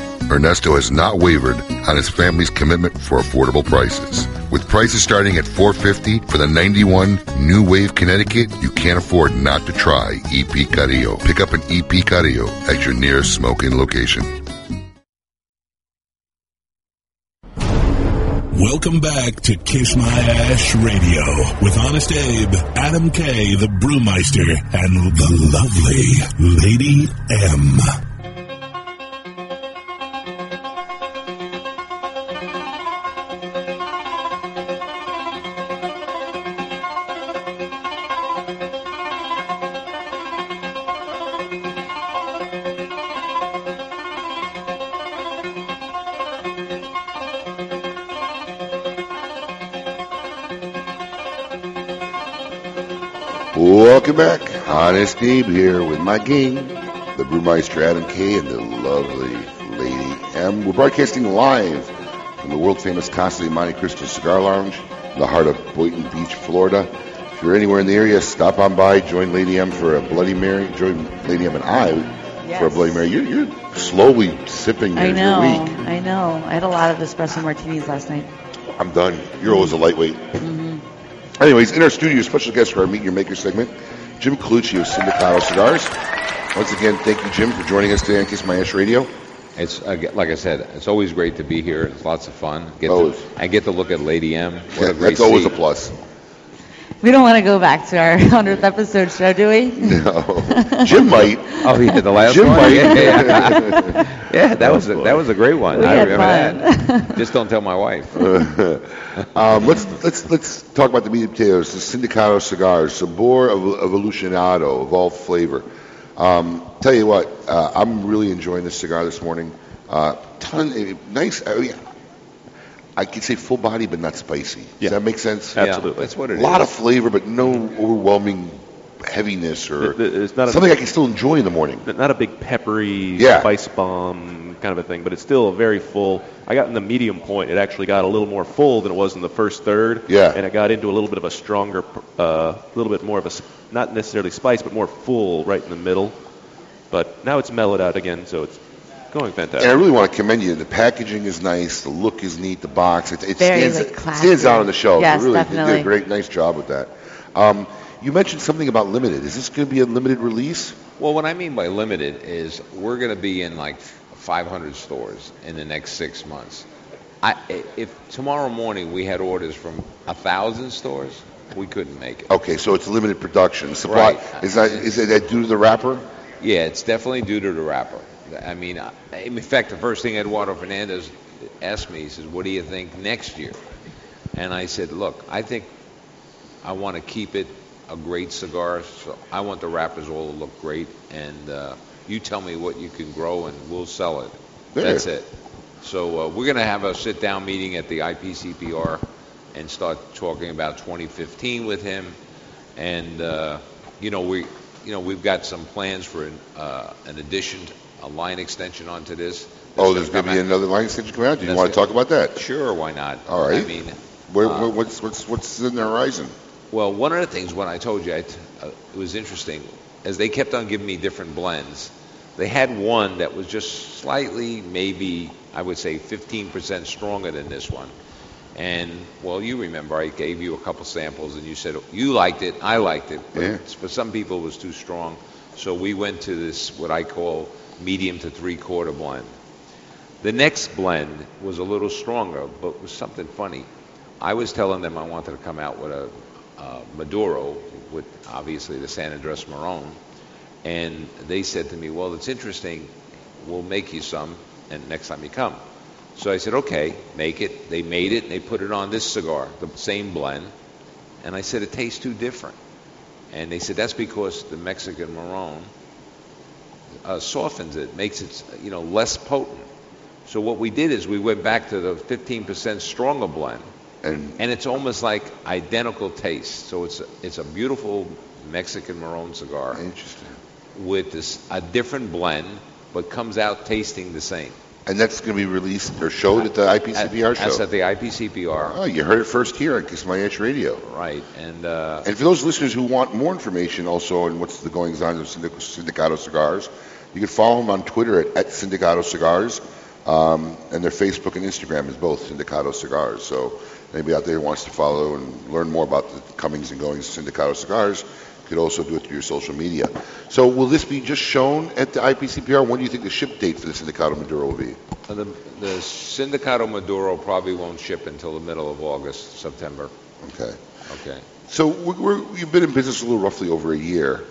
Ernesto has not wavered on his family's commitment for affordable prices. With prices starting at 450 for the 91 New Wave Connecticut, you can't afford not to try EP Carrillo. Pick up an EP Carrillo at your nearest smoking location. Welcome back to Kiss My Ash Radio with Honest Abe, Adam K, the Brewmeister, and the lovely Lady M. Honest Abe here with my gang, the Brewmeister Adam K and the lovely Lady M. We're broadcasting live from the world famous Casa de Monte Cristo Cigar Lounge in the heart of Boynton Beach, Florida. If you're anywhere in the area, stop on by, join Lady M for a Bloody Mary, join Lady M and I for a Bloody Mary. You're, you're slowly sipping I your, know. I know. I had a lot of espresso martinis last night. I'm done. You're always a lightweight. hmm Anyways, in our studio, special guest for our Meet Your Maker segment, Jim Colucci of Sindicato Cigars. Once again, thank you, Jim, for joining us today on Kiss My Ash Radio. It's like I said, it's always great to be here. It's lots of fun. Get to, I get to look at Lady M. What a great that's always seat. a plus. We don't want to go back to our <laughs> 100th episode show, do we? No. <laughs> Jim might. Oh yeah, the last Jim one. might. Yeah, yeah. <laughs> Yeah, that was a, that was a great one. We I had remember that. Just don't tell my wife. um, let's let's let's talk about the meat and potatoes. The Sindicato cigars, Sabor Evo- Evolucionado, evolved flavor. Um, tell you what, uh, I'm really enjoying this cigar this morning. Uh, ton, eh, nice. I, mean, I could say full body, but not spicy. Does that make sense? Yeah, Absolutely. that's what it a lot is. of flavor, but no overwhelming heaviness or It- it's not a- something I can still enjoy in the morning. Not a big peppery Yeah. spice bomb kind of a thing, but it's still a very full. I got in the medium point. It actually got a little more full than it was in the first third. Yeah. And it got into a little bit of a stronger, uh, a little bit more of a, s- not necessarily spice, but more full right in the middle. But now it's mellowed out again, so it's going fantastic. And I really want to commend you. The packaging is nice. The look is neat. The box. It, it Very, stands, like, stands out on the shelf. Yes, It really, They did a great, nice job with that. Um, you mentioned something about limited. Is this going to be a limited release? Well, what I mean by limited is we're going to be in like 500 stores in the next six months. I, if tomorrow morning we had orders from a thousand stores, we couldn't make it. Okay, so it's limited production. Supply. Right. Is that is that due to the wrapper? Yeah, it's definitely due to the wrapper. I mean, in fact, the first thing Eduardo Fernandez asked me, he says, "What do you think next year?" And I said, "Look, I think I want to keep it a great cigar. So I want the wrappers all to look great, and uh, you tell me what you can grow, and we'll sell it. There. That's it." So uh, we're going to have a sit-down meeting at the IPCPR and start talking about 2015 with him, and uh, you know we, you know we've got some plans for an, uh, an addition, a line extension onto this. Oh, there's going to be another line extension coming out. Do you want to talk about that? Sure, why not? All right. I mean, Where, uh, where- what's what's what's in the horizon? well, one of the things when I told you, I t- uh, it was interesting, as they kept on giving me different blends. They had one that was just slightly, maybe, I would say 15% stronger than this one. And, well, you remember I gave you a couple samples and you said you liked it, I liked it, but Yeah. for some people it was too strong. So we went to this, what I call medium to three quarter blend. The next blend was a little stronger, but was something funny. I was telling them I wanted to come out with a uh, Maduro with obviously the San Andres Marron, and they said to me, "Well, it's interesting. We'll make you some, and next time you come." So I said, "Okay, make it." They made it. and They put it on this cigar, the same blend, and I said, "It tastes too different." And they said, "That's because the Mexican Marron uh, softens it, makes it you know less potent." So what we did is we went back to the 15% stronger blend, and and it's almost like identical taste. So it's a, it's a beautiful Mexican Marron cigar. Interesting. With this a different blend, but comes out tasting the same. And that's going to be released or showed at the IPCPR That's show. at the IPCPR. Oh, you heard it first here on Kiss My Ash Radio. Right, and uh, And for those listeners who want more information also on what's the goings on of Sindicato Cigars, you can follow them on Twitter at, at Sindicato Cigars, um, and their Facebook and Instagram is both Sindicato Cigars. So anybody out there who wants to follow and learn more about the comings and goings of Sindicato Cigars you could also do it through your social media. So will this be just shown at the IPCPR? When do you think the ship date for the Sindicato Maduro will be? uh, the, the Sindicato Maduro probably won't ship until the middle of August, September. Okay. Okay. So we're, we're, you've been in business a little roughly over a year,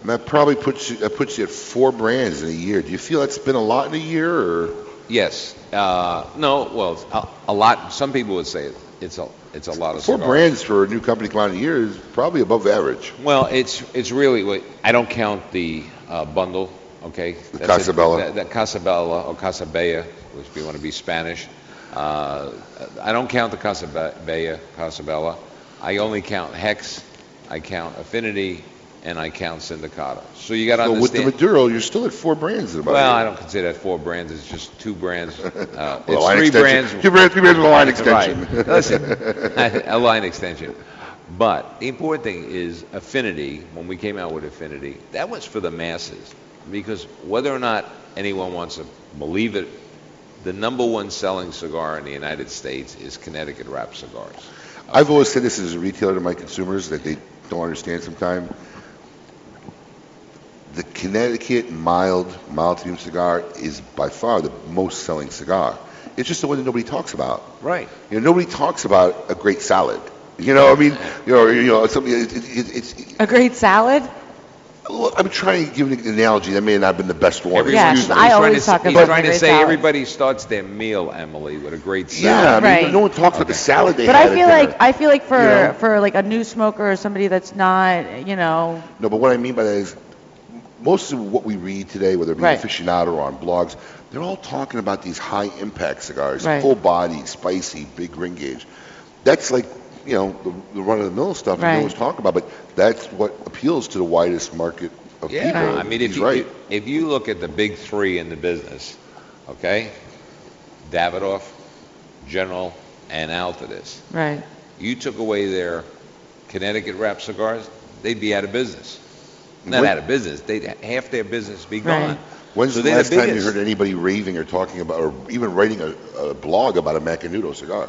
and that probably puts you, that puts you at four brands in a year. Do you feel that's been a lot in a year, or Yes. Uh, no. Well, a, a lot. Some people would say it's a it's a lot of four cigars. brands for a new company come out in a year is probably above average? Well, it's it's really I don't count the uh, bundle. Okay, The That's it. Casabella. That, that Casabella or Casabella, which we want to be Spanish. Uh, I don't count the Casabella, Casabella. I only count Hex. I count Affinity, and I count Sindicato. So you got to So with the. Maduro, you're still at four brands well, a I don't consider that four brands. It's just two brands. Uh, <laughs> Well, it's three extension. brands. Two brands, three brands with a line Right. extension. Listen, a line extension. But the important thing is affinity. When we came out with affinity, that was for the masses. Because whether or not anyone wants to believe it, the number one selling cigar in the United States is Connecticut Wrap cigars. I've always said this as a retailer to my consumers that they don't understand sometimes. The Connecticut mild, mild to medium cigar is by far the most selling cigar. It's just the one that nobody talks about. Right. You know, nobody talks about a great salad. You know, I mean, you know, you know, something. It, it, it's. A great salad? Well, I'm trying to give an analogy. That may not have been the best one. Everyone's- Excuse me. I he's always trying talk to, about He's trying to say salad. everybody starts their meal, Emily, with a great salad. Yeah, I mean, Right. no one talks about the salad they But had I at feel dinner. like I feel like for You know? for like a new smoker or somebody that's not, you know, No, but what I mean by that is most of what we read today, whether it be Right. aficionado or on blogs, they're all talking about these high impact cigars, Right. full body, spicy, big ring gauge. That's like, you know, the, the run of the mill stuff that Right. no one's talking about, but that's what appeals to the widest market of Yeah, people. I mean, if He's you, right. if you look at the big three in the business, okay, Davidoff, General, and Altadis, right. you took away their Connecticut wrap cigars, they'd be out of business. Not When- out of business, they'd half their business be Right. gone. When's So the they're last time you biggest. heard anybody raving or talking about, or even writing a, a blog about a Macanudo cigar?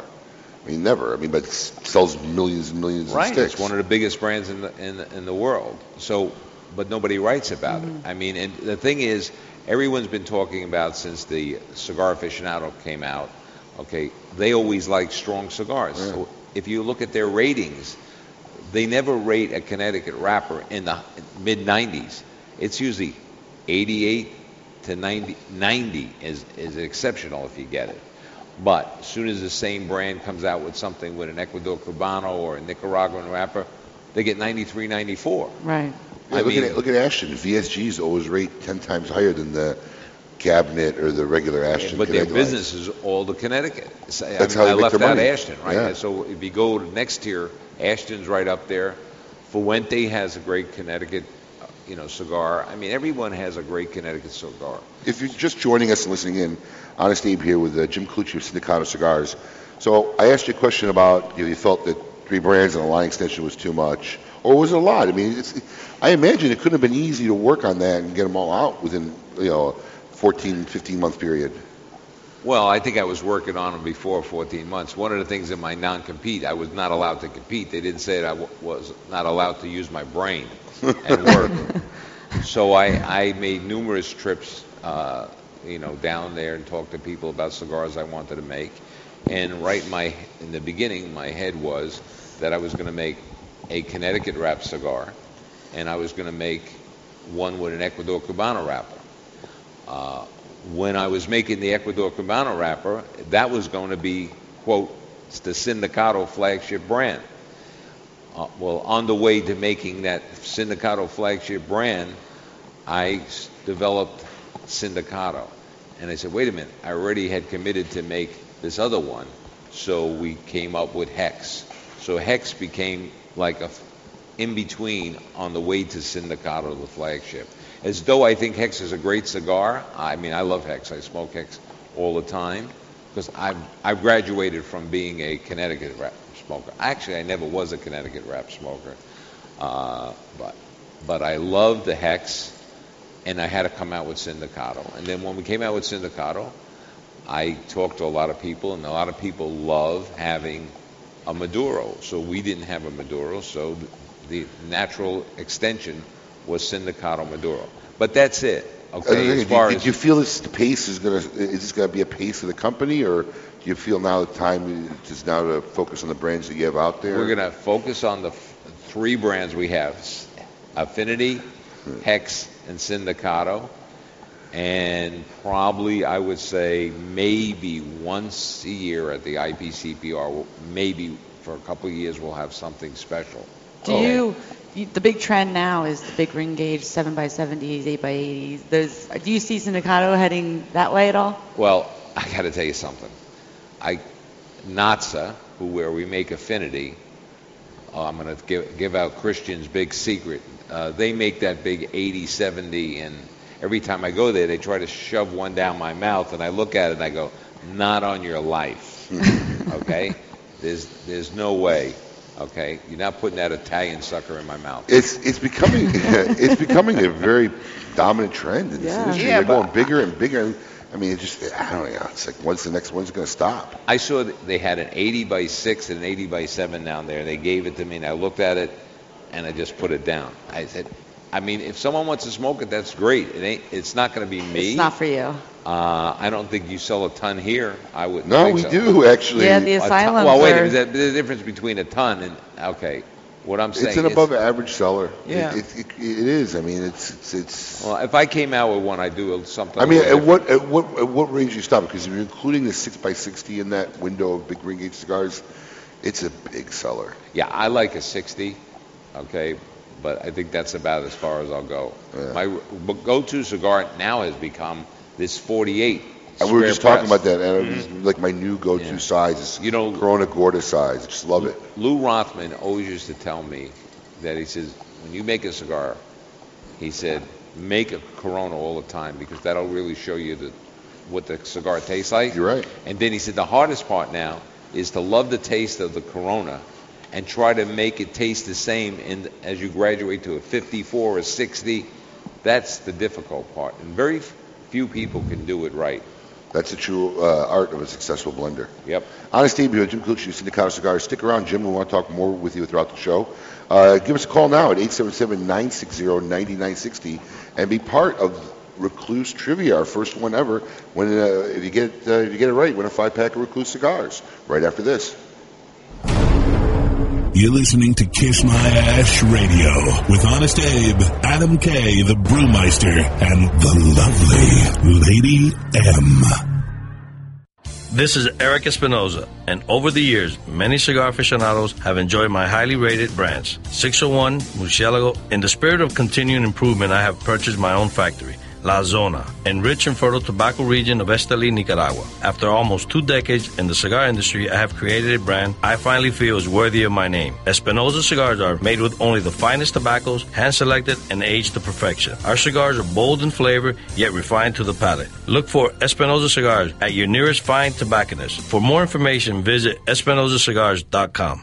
I mean, never. I mean, but it sells millions and millions Right, of sticks. it's one of the biggest brands in the, in the, in the world. So, but nobody writes about it. Mm-hmm. I mean, and the thing is, everyone's been talking about since the Cigar Aficionado came out. Okay, they always like strong cigars. So if you look at their ratings, they never rate a Connecticut wrapper in the mid 90s. It's usually 88 to 90. 90 is is exceptional if you get it. But as soon as the same brand comes out with something with an Ecuador Cubano or a Nicaraguan wrapper, they get 93, 94. Right. Yeah, I look, mean- at, look at Ashton. VSGs always rate 10 times higher than the cabinet or the regular Ashton. But their business is all the Connecticut. So, I, That's mean, how I left their out money. Ashton, right? Yeah. So if you go to next tier, Ashton's right up there. Fuente has a great Connecticut, uh, you know, cigar. I mean, everyone has a great Connecticut cigar. If you're just joining us and listening in, Honest Abe here with uh, Jim Colucci of Sindicato Cigars. So I asked you a question about you, know, you felt that three brands and a line extension was too much, or was it a lot? I mean, it's, I imagine it couldn't have been easy to work on that and get them all out within you know, 14, 15 month period? Well, I think I was working on them before 14 months. One of the things in my non-compete, I was not allowed to compete. They didn't say that I w- was not allowed to use my brain and <laughs> work. so I, I made numerous trips, uh, you know, down there and talked to people about cigars I wanted to make. And right my in the beginning, my head was that I was going to make a Connecticut wrap cigar, and I was going to make one with an Ecuador Cubano wrapper. Uh, when I was making the Ecuador Cubano wrapper, that was going to be, quote, the Sindicato flagship brand. Uh, well, on the way to making that Sindicato flagship brand, I developed Sindicato. And I said, wait a minute, I already had committed to make this other one, so we came up with Hex. So Hex became like a in between on the way to Sindicato, the flagship. As though I think Hex is a great cigar. I mean, I love Hex. I smoke Hex all the time because I've, I've graduated from being a Connecticut wrap smoker. Actually, I never was a Connecticut wrap smoker, uh, but but I love the Hex, and I had to come out with Sindicato. And then when we came out with Sindicato, I talked to a lot of people, and a lot of people love having a Maduro. So we didn't have a Maduro, so the natural extension was Sindicato Maduro. But that's it. Okay, do, as you, far do as you feel this pace is going to is this going to be a pace of the company, or do you feel now the time is now to focus on the brands that you have out there? We're going to focus on the f- three brands we have Affinity, Hex, and Sindicato. And probably, I would say, maybe once a year at the IPCPR, maybe for a couple of years, we'll have something special. Do you, you, the big trend now is the big ring gauge 7x70s, 8x80s. Those, do you see Sindicato heading that way at all? Well, I got to tell you something. I, Natsa, who where we make Affinity, oh, I'm going to give, give out Christian's big secret. Uh, they make that big 80, 70, and every time I go there, they try to shove one down my mouth, and I look at it and I go, not on your life. <laughs> okay? There's, there's no way. Okay? You're not putting that Italian sucker in my mouth. It's it's becoming <laughs> <laughs> it's becoming a very dominant trend in this Yeah. industry. Yeah, They're going bigger and bigger. I mean, it just I don't know. It's like when's the next one's going to stop? I saw that they had an 80 by 6 and an 80 by 7 down there. They gave it to me, and I looked at it, and I just put it down. I said, I mean, if someone wants to smoke it, that's great. It ain't. It's not going to be me. It's not for you. Uh, I don't think you sell a ton here. I would. No, we do, actually. Yeah, the A ton- asylums Well, wait are- minute. There's a difference between a ton and okay. What I'm saying It's an is- above average seller. Yeah. It, it, it is. I mean, it's it's. it's Well, if I came out with one, I'd do something. I mean, at what at what at what range do you stop? Because if you're including the six x sixty in that window of big ring gauge cigars, it's a big seller. Yeah, I like a 60, okay, but I think that's about as far as I'll go. My go-to cigar now has become this 48. And we were just talking about that, and it was mm-hmm. like my new go-to size is you know Corona Gorda size. I just love it. Lew Rothman always used to tell me that he says, when you make a cigar, he said, make a Corona all the time because that'll really show you the, what the cigar tastes like. You're right. And then he said, the hardest part now is to love the taste of the Corona and try to make it taste the same in, as you graduate to a 54 or 60. That's the difficult part. And very few people can do it right. That's the true uh, art of a successful blender. Yep. Honest Abe here, Jim Cooch, Sindicato Cigars. Stick around, Jim. We want to talk more with you throughout the show. Uh, give us a call now at 877-960-9960 and be part of Recluse Trivia, our first one ever. When uh, if you get uh, if you get it right, win a five pack of Recluse cigars. Right after this. You're listening to Kiss My Ash Radio with Honest Abe, Adam K, the Brewmeister, and the lovely Lady M. This is Eric Espinosa, and over the years, many cigar aficionados have enjoyed my highly rated brands. 601, Murcielago. In the spirit of continuing improvement, I have purchased my own factory, La Zona, in rich and fertile tobacco region of Esteli, Nicaragua. After almost two decades in the cigar industry, I have created a brand I finally feel is worthy of my name. Espinosa cigars are made with only the finest tobaccos, hand selected and aged to perfection. Our cigars are bold in flavor, yet refined to the palate. Look for Espinosa cigars at your nearest fine tobacconist. For more information, visit espinosacigars.com.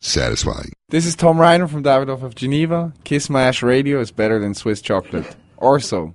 satisfying. This is Tom Reiner from Davidoff of Geneva. Kiss My Ash Radio is better than Swiss chocolate. Or so.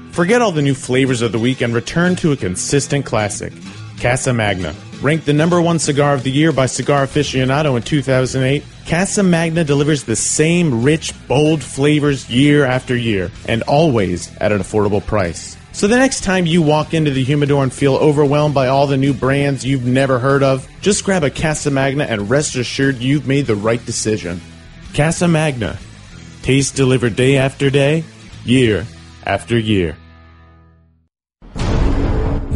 forget all the new flavors of the week and return to a consistent classic. Casa Magna. Ranked the number one cigar of the year by Cigar Aficionado in 2008, Casa Magna delivers the same rich, bold flavors year after year, and always at an affordable price. So the next time you walk into the humidor and feel overwhelmed by all the new brands you've never heard of, just grab a Casa Magna and rest assured you've made the right decision. Casa Magna. Taste delivered day after day, year after year.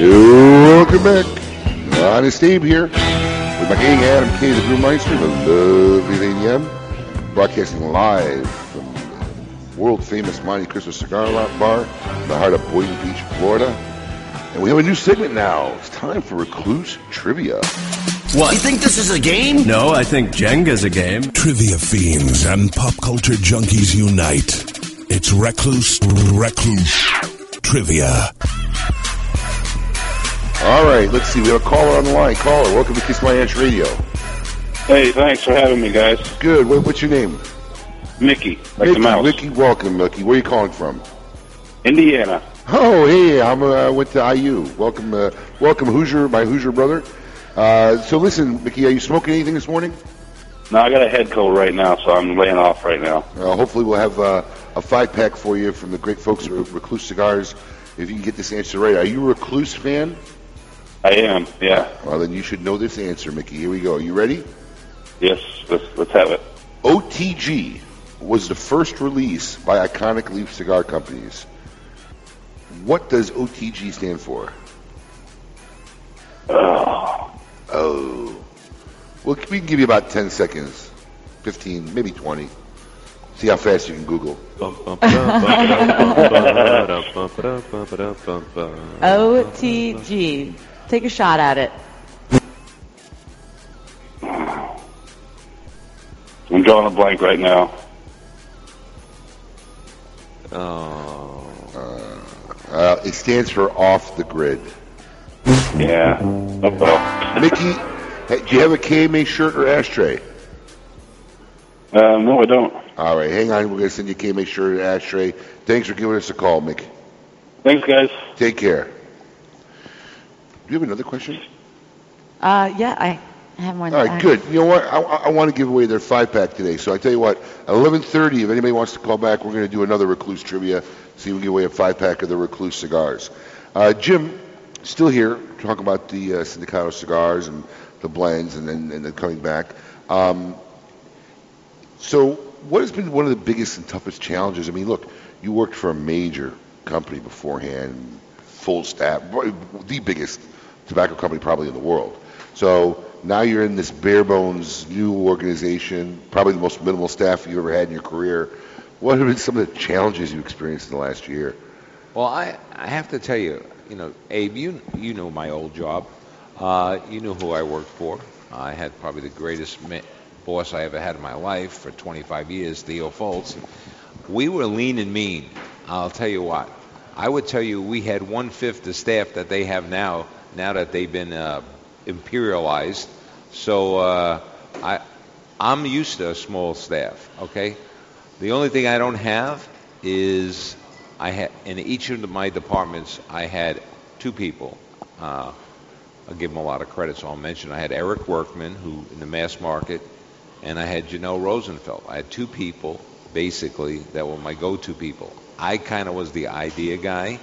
Welcome back. Honest Steve here with my gang Adam K, the Brewmeister, the lovely Lady M, broadcasting live from the world famous Monte Cristo Cigar Lot Bar in the heart of Boynton Beach, Florida. And we have a new segment now. It's time for Recluse Trivia. What? You think this is a game? No, I think Jenga's a game. Trivia fiends and pop culture junkies unite. It's Recluse, Recluse Trivia. All right, let's see. We have a caller on the line. Caller, welcome to Kiss My Ash Radio. Hey, thanks for having me, guys. Good. What, what's your name? Mickey, like Mickey, the mouse. Mickey, welcome, Mickey. Where are you calling from? Indiana. Oh, hey, I'm uh, went to IU. Welcome, uh, welcome, Hoosier, my Hoosier brother. Uh, so listen, Mickey, are you smoking anything this morning? No, I got a head cold right now, so I'm laying off right now. Uh, hopefully, we'll have uh, a five pack for you from the great folks at Recluse Cigars. If you can get this answer right, are you a Recluse fan? I am, yeah. Well, then you should know this answer, Mickey. Here we go. Are you ready? Yes, let's, let's have it. OTG was the first release by iconic leaf cigar companies. What does OTG stand for? Oh. Oh. Well, we can give you about 10 seconds, 15, maybe 20. See how fast you can Google. <laughs> OTG. Take a shot at it. I'm drawing a blank right now. Oh. Uh, it stands for off the grid. Yeah. Oh well. Mickey, hey, do you have a KMA shirt or ashtray? Uh, no, I don't. All right, hang on. We're going to send you a KMA shirt and ashtray. Thanks for giving us a call, Mick. Thanks, guys. Take care. Do you have another question? Uh, yeah, I have one. All right, good. You know what? I, I, I want to give away their five pack today. So I tell you what, at 11:30, if anybody wants to call back, we're going to do another Recluse trivia. See if we can give away a five pack of the Recluse cigars. Uh, Jim, still here, talking about the uh, Sindicato cigars and the blends, and then and then coming back. Um, so, what has been one of the biggest and toughest challenges? I mean, look, you worked for a major company beforehand, full staff, the biggest tobacco company probably in the world. So now you're in this bare bones new organization, probably the most minimal staff you've ever had in your career. What have been some of the challenges you experienced in the last year? Well, I, I have to tell you, you know, Abe, you you know my old job. Uh, you knew who I worked for. I had probably the greatest ma- boss I ever had in my life for 25 years, Theo Folz. We were lean and mean. I'll tell you what. I would tell you we had one fifth the staff that they have now. Now that they've been uh, imperialized, so uh, I I'm used to a small staff. Okay, the only thing I don't have is I had in each of my departments I had two people. Uh, I'll give them a lot of credit, so I'll mention I had Eric Workman, who in the mass market, and I had Janelle Rosenfeld. I had two people basically that were my go-to people. I kind of was the idea guy,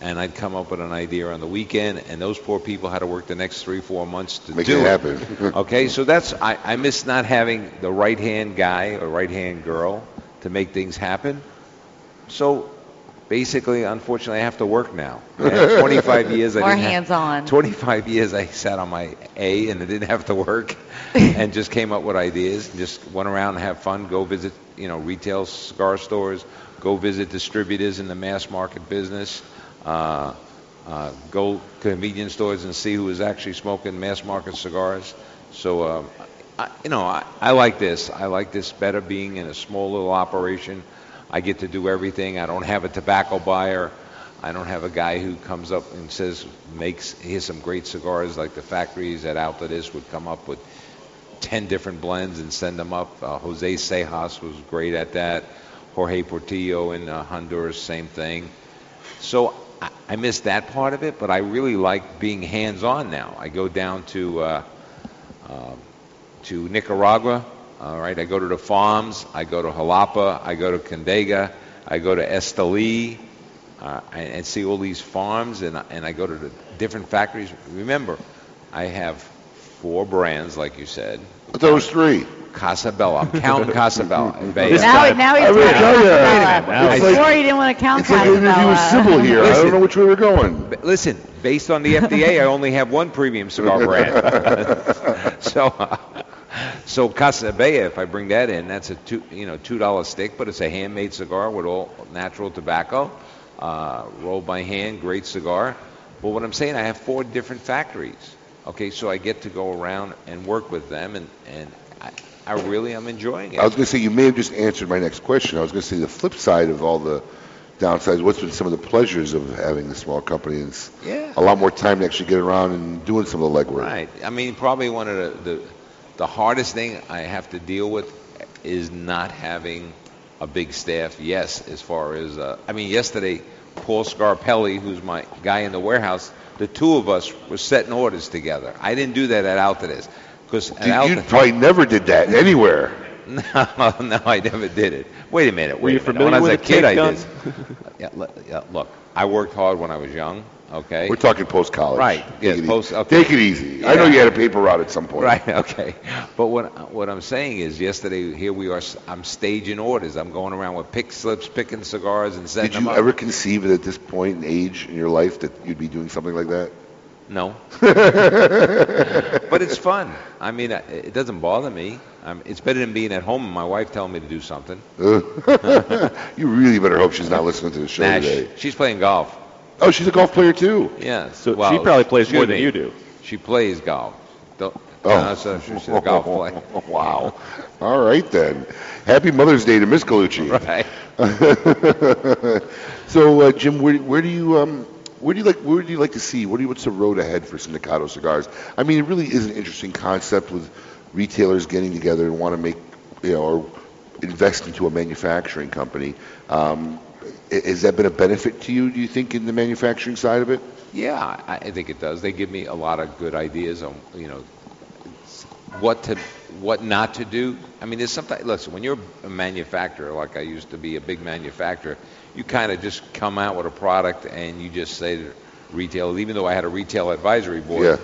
and I'd come up with an idea on the weekend, and those poor people had to work the next three, four months to Make do it happen. <laughs> okay, so that's I, I miss not having the right hand guy or right hand girl to make things happen. So basically, unfortunately, I have to work now. <laughs> I 25 years. I More didn't have- hands-on. 25 years I sat on my A and I didn't have to work, <laughs> and just came up with ideas. And just went around and have fun. Go visit, you know, retail cigar stores. Go visit distributors in the mass market business. Uh, uh, go to convenience stores and see who is actually smoking mass market cigars. So, um, I, you know, I, I like this. I like this better being in a small little operation. I get to do everything. I don't have a tobacco buyer. I don't have a guy who comes up and says, makes, here's some great cigars like the factories at Outlet would come up with 10 different blends and send them up. Uh, Jose Seijas was great at that. Jorge Portillo in uh, Honduras, same thing. So I, I miss that part of it, but I really like being hands-on now. I go down to uh, um, to Nicaragua. All right, I go to the farms. I go to Jalapa. I go to Condega. I go to Esteli, uh, and, and see all these farms, and and I go to the different factories. Remember, I have four brands, like you said. But Those three. Casabella. I'm counting Casabella. now, now he's I will counting tell ya. Casabella. It's Before like- he didn't want to count it's like Casabella. interview a symbol here. I don't know which way we're going. B- Listen, based on the FDA, I only have one premium cigar brand. <laughs> so, uh, so Casabella, if I bring that in, that's a two, you know, two dollar stick, but it's a handmade cigar with all natural tobacco, uh, rolled by hand, great cigar. But what I'm saying, I have four different factories. Okay, so I get to go around and work with them, and and I, I really am enjoying it. I was going to say you may have just answered my next question. I was going to say the flip side of all the downsides. What's been some of the pleasures of having the small company? It's Yeah. a lot more time to actually get around and doing some of the legwork. Right. I mean, probably one of the, the the hardest thing I have to deal with is not having a big staff. Yes, as far as uh, I mean, yesterday Paul Scarpelli, who's my guy in the warehouse, the two of us were setting orders together. I didn't do that at Altadis because at You, you probably never did that anywhere. <laughs> no, <laughs> no, I never did it. Wait a minute. Were Wait you a minute. familiar when I was with a a kid, tape I did. <laughs> yeah, look, yeah, look, I worked hard when I was young. Okay. We're talking post college. Right. Take, Yeah. it, Post. easy. Okay. Take it easy. I know you had a paper route at some point. Right. Okay. But what what I'm saying is, yesterday here we are. I'm staging orders. I'm going around with pick slips, picking cigars, and setting Did you ever conceive that at this point in age in your life that you'd be doing something like that? No. <laughs> but it's fun. I mean, it doesn't bother me. Um, it's better than being at home and my wife telling me to do something. <laughs> you really better hope she's not listening to the show Nah, today. she- she's playing golf. Oh, she's a golf player too. Yeah. So well, she probably plays more than me. you do. She plays golf. Don't- Oh. No, so she said golf <laughs> play. wow. All right then. Happy Mother's Day to Miss Colucci. Right. so, uh, Jim, where, where do you um, where do you like where do you like to see? What do you, what's the road ahead for Sindicato cigars? I mean, it really is an interesting concept with retailers getting together and want to make you know or invest into a manufacturing company. Um, has that been a benefit to you? Do you think in the manufacturing side of it? Yeah, I, think it does. They give me a lot of good ideas on, you know, what to, what not to do. I mean, there's sometimes, listen, when you're a manufacturer, like I used to be a big manufacturer, you kind of just come out with a product and you just say to retailers, even though I had a retail advisory board, Yeah.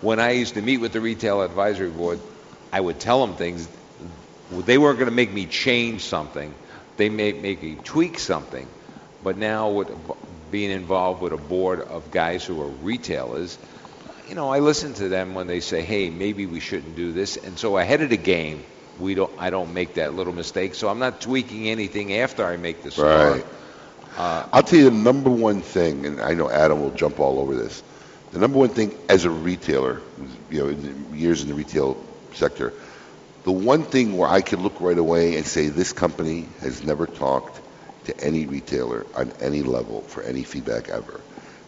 when I used to meet with the retail advisory board, I would tell them things. They weren't going to make me change something. They may make me tweak something. But now, with being involved with a board of guys who are retailers, you know, I listen to them when they say, "Hey, maybe we shouldn't do this." And so ahead of the game, we don't. I don't make that little mistake. So I'm not tweaking anything after I make the cigar. Right. Uh, I'll tell you the number one thing, and I know Adam will jump all over this. The number one thing as a retailer, you know, in years in the retail sector, the one thing where I could look right away and say this company has never talked to any retailer on any level for any feedback ever.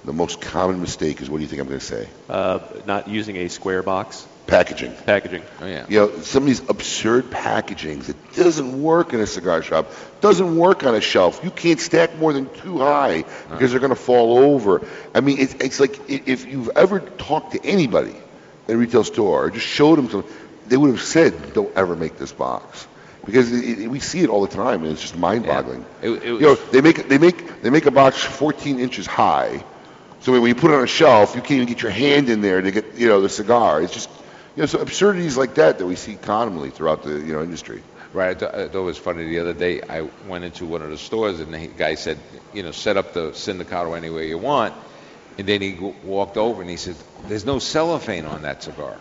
The most common mistake is what do you think I'm going to say? Uh, not using a square box. Packaging. Packaging. Oh, yeah. You know, some of these absurd packagings that doesn't work in a cigar shop, doesn't work on a shelf. You can't stack more than two high because they're going to fall over. I mean, it's, it's like i- if you've ever talked to anybody in a retail store or just showed them something, they would have said, "Don't ever make this box." Because it, it, we see it all the time, and it's just mind-boggling. It- it you know, they make they make they make a box 14 inches high, so when you put it on a shelf, you can't even get your hand in there to get you know the cigar. It's just you know so absurdities like that that we see commonly throughout the you know industry. Right. I thought, I thought it was funny the other day. I went into one of the stores and the guy said, you know, set up the Sindicato any way you want. And then he w- walked over and he said, there's no cellophane on that cigar.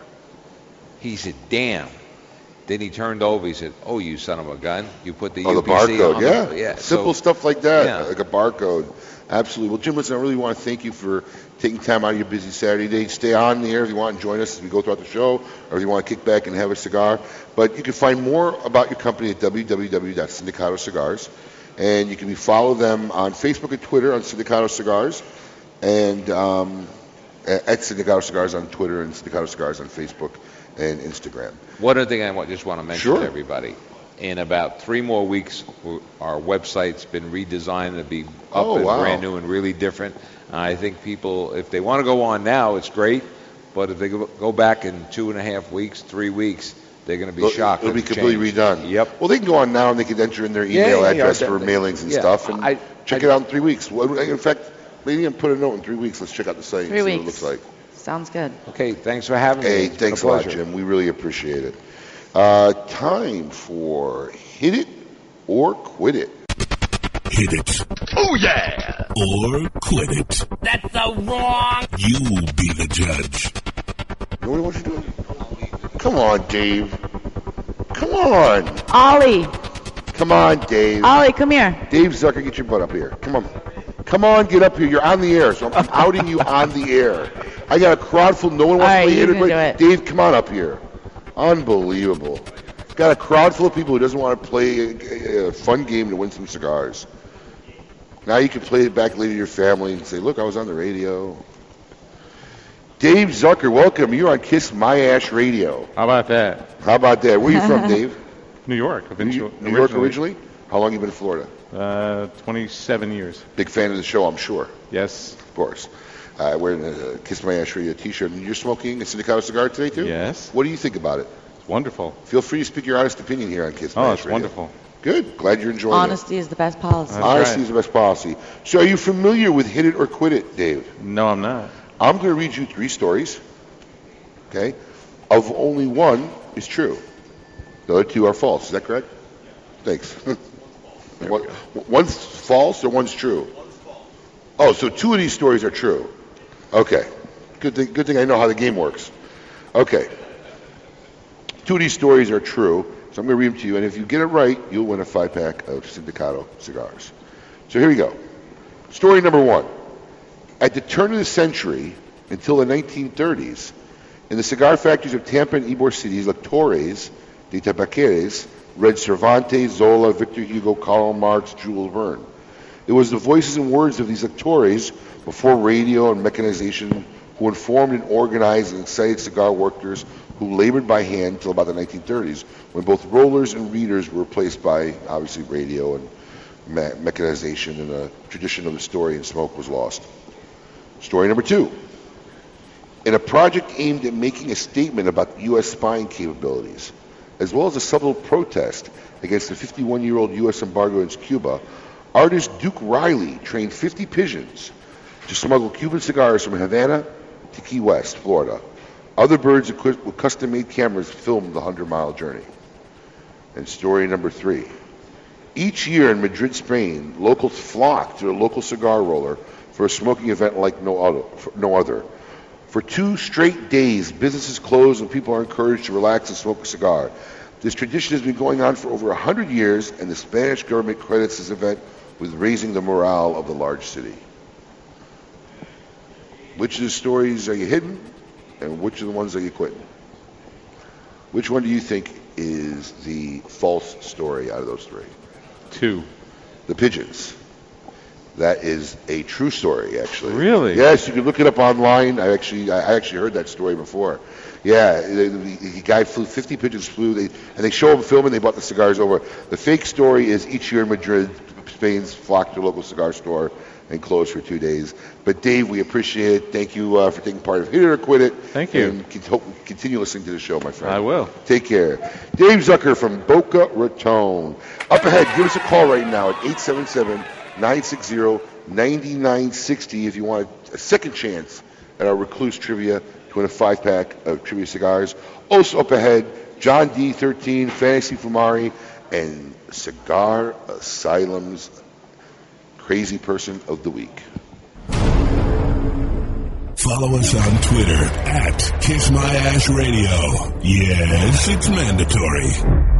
He said, damn. Then he turned over. He said, oh, you son of a gun. You put the Oh, the barcode, on yeah, The, yeah. simple So- stuff like that, Yeah. like a barcode. Absolutely. Well, Jim, listen, I really want to thank you for taking time out of your busy Saturday day. Stay on the air if you want and join us as we go throughout the show, or if you want to kick back and have a cigar. But you can find more about your company at www.sindicato Cigars, and you can follow them on Facebook and Twitter on Sindicato Cigars, and um, at at Sindicato Cigars on Twitter and Sindicato Cigars on Facebook and Instagram. One other thing I want, just want to mention Sure. to everybody. In about three more weeks, our website's been redesigned to be up Oh, and wow. brand new and really different. I think people, if they want to go on now, it's great. But if they go go back in two and a half weeks, three weeks, they're going to be It'll- shocked. It'll be completely change. redone. Yep. Well, they can go on now and they can enter in their email yeah, yeah, address for definitely. mailings and Yeah, stuff, and I- check it out in three weeks. In fact, maybe even put a note in three weeks. Let's check out the site Three and see what it weeks. looks like. Sounds good. Okay, thanks for having me. Hey, thanks a lot. Jim. We really appreciate it. Uh, time for hit it or quit it. Hit it. Oh yeah! Or quit it. That's the wrong. You be the judge. You know what you doing? Come on, Dave. Come on. Ollie, Come on, Dave. Ollie, come here. Dave Zucker, get your butt up here. Come on. Come on, get up here. You're on the air, so I'm outing you on the air. I got a crowd full. No one wants All right, to play you hit or can quit. do it. Dave, come on up here. Unbelievable. Got a crowd full of people who doesn't want to play a, a fun game to win some cigars. Now you can play it back later to your family and say, "Look, I was on the radio." Dave Zucker, welcome. You're on Kiss My Ash Radio. How about that? How about that? Where are you from, Dave? <laughs> New York, New, eventually. New York originally? How long you been in Florida? Uh, 27 years. Big fan of the show, I'm sure. Yes. Of course. Uh, wearing a Kiss My Ash Radio t-shirt. And you're smoking a Sindicato cigar today, too? Yes. What do you think about it? It's wonderful. Feel free to speak your honest opinion here on Kiss My Oh, Ash it's wonderful. Good. Glad you're enjoying Honesty is the best policy. it. Honesty is the best policy. So are you familiar with Hit It or Quit It, Dave? No, I'm not. I'm going to read you three stories. Okay? Of only one is true. The other two are false. Is that correct? Thanks. <laughs> One- one's false or one's true? Oh, so two of these stories are true. Okay. Good thing, good thing I know how the game works. Okay. Two of these stories are true, I'm going to read them to you, and if you get it right, you'll win a five pack of Sindicato cigars. So here we go. Story number one. At the turn of the century, until the 1930s, In the cigar factories of Tampa and Ybor cities, Lectores de Tabaqueres read Cervantes, Zola, Victor Hugo, Karl Marx, Jules Verne. It was the voices and words of these lectores before radio and mechanization who informed and organized and excited cigar workers who labored by hand until about the 1930s, when both rollers and readers were replaced by, obviously, radio and me- mechanization, and the tradition of the story and smoke was lost. Story number two. In a project aimed at making a statement about U.S. spying capabilities, as well as a subtle protest against the 51 year old U.S. embargo against Cuba, artist Duke Riley trained 50 pigeons to smuggle Cuban cigars from Havana to Key West, Florida. Other birds equipped with custom made cameras filmed the 100 mile journey. And story number three. Each year in Madrid, Spain, locals flock to the local cigar roller for a smoking event like no other. No other. For two straight days, businesses close and people are encouraged to relax and smoke a cigar. This tradition has been going on for over 100 years, and the Spanish government credits this event with raising the morale of the large city. Which of the stories are you hidden, and which of the ones are you quitting? Which one do you think is the false story out of those three? Two. The pigeons. That is a true story, actually. Really? Yes, you can look it up online. I actually, I actually heard that story before. Yeah, the, the, the guy flew 50 pigeons flew, they, and they show him filming. They bought the cigars over. The fake story is each year in Madrid, Spain's flock to a local cigar store and close for two days. But Dave, we appreciate it. Thank you uh, for taking part of Hit It or Quit It. Thank you. And hope, continue listening to the show, my friend. I will. Take care. Dave Zucker from Boca Raton. Up ahead, give us a call right now at 877-960-9960 if you want a second chance at our Recluse Trivia to win a five-pack of Trivia cigars. Also up ahead, John D13, Fantasy Fumari, and Cigar Asylum's Crazy Person of the Week. Follow us on Twitter at Kiss My Ash Radio. Yes, it's mandatory.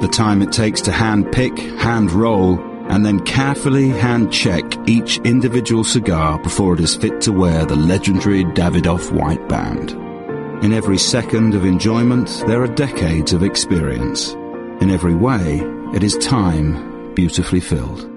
the time it takes to hand pick, hand roll, and then carefully hand check each individual cigar before it is fit to wear the legendary Davidoff white band. In every second of enjoyment, there are decades of experience. In every way, it is time beautifully filled.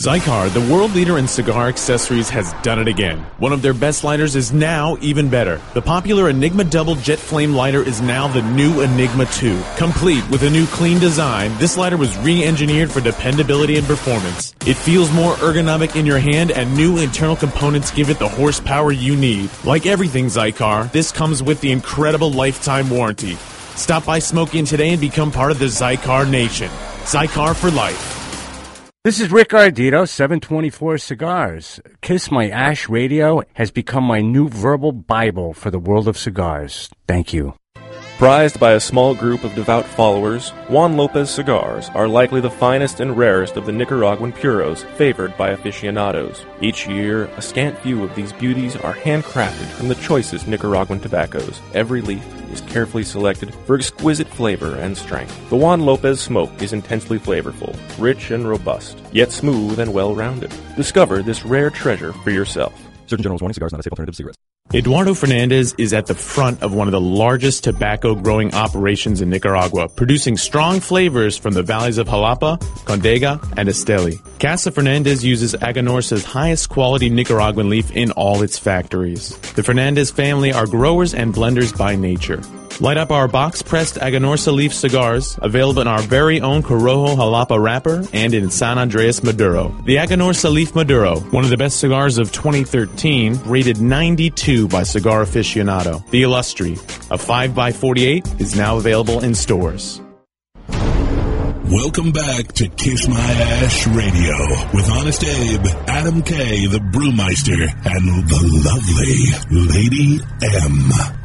Xikar, the world leader in cigar accessories, has done it again. One of their best lighters is now even better. The popular Enigma Double Jet Flame lighter is now the new Enigma 2. Complete with a new clean design, this lighter was re-engineered for dependability and performance. It feels more ergonomic in your hand and new internal components give it the horsepower you need. Like everything Xikar, this comes with the incredible lifetime warranty. Stop by Smoking today and become part of the Xikar Nation. Xikar for life. This is Rick Ardito, 724 Cigars. Kiss My Ash Radio has become my new verbal Bible for the world of cigars. Thank you. Prized by a small group of devout followers, Juan Lopez cigars are likely the finest and rarest of the Nicaraguan puros favored by aficionados. Each year, a scant few of these beauties are handcrafted from the choicest Nicaraguan tobaccos. Every leaf is carefully selected for exquisite flavor and strength. The Juan Lopez smoke is intensely flavorful, rich and robust, yet smooth and well rounded. Discover this rare treasure for yourself. Surgeon General's warning cigars not a safe alternative to cigarettes. Eduardo Fernandez is at the front of one of the largest tobacco growing operations in Nicaragua, producing strong flavors from the valleys of Jalapa, Condega, and Esteli. Casa Fernandez uses Aganorsa's highest quality Nicaraguan leaf in all its factories. The Fernandez family are growers and blenders by nature. Light up our box pressed Aganorsa leaf cigars, available in our very own Corojo Jalapa wrapper and in San Andres Maduro. The Aganorsa Leaf Maduro, one of the best cigars of 2013, rated 92 by Cigar Aficionado. The Illustri, a 5x48, is now available in stores. Welcome back to Kiss My Ash Radio with Honest Abe, Adam K, the Brewmeister, and the lovely Lady M.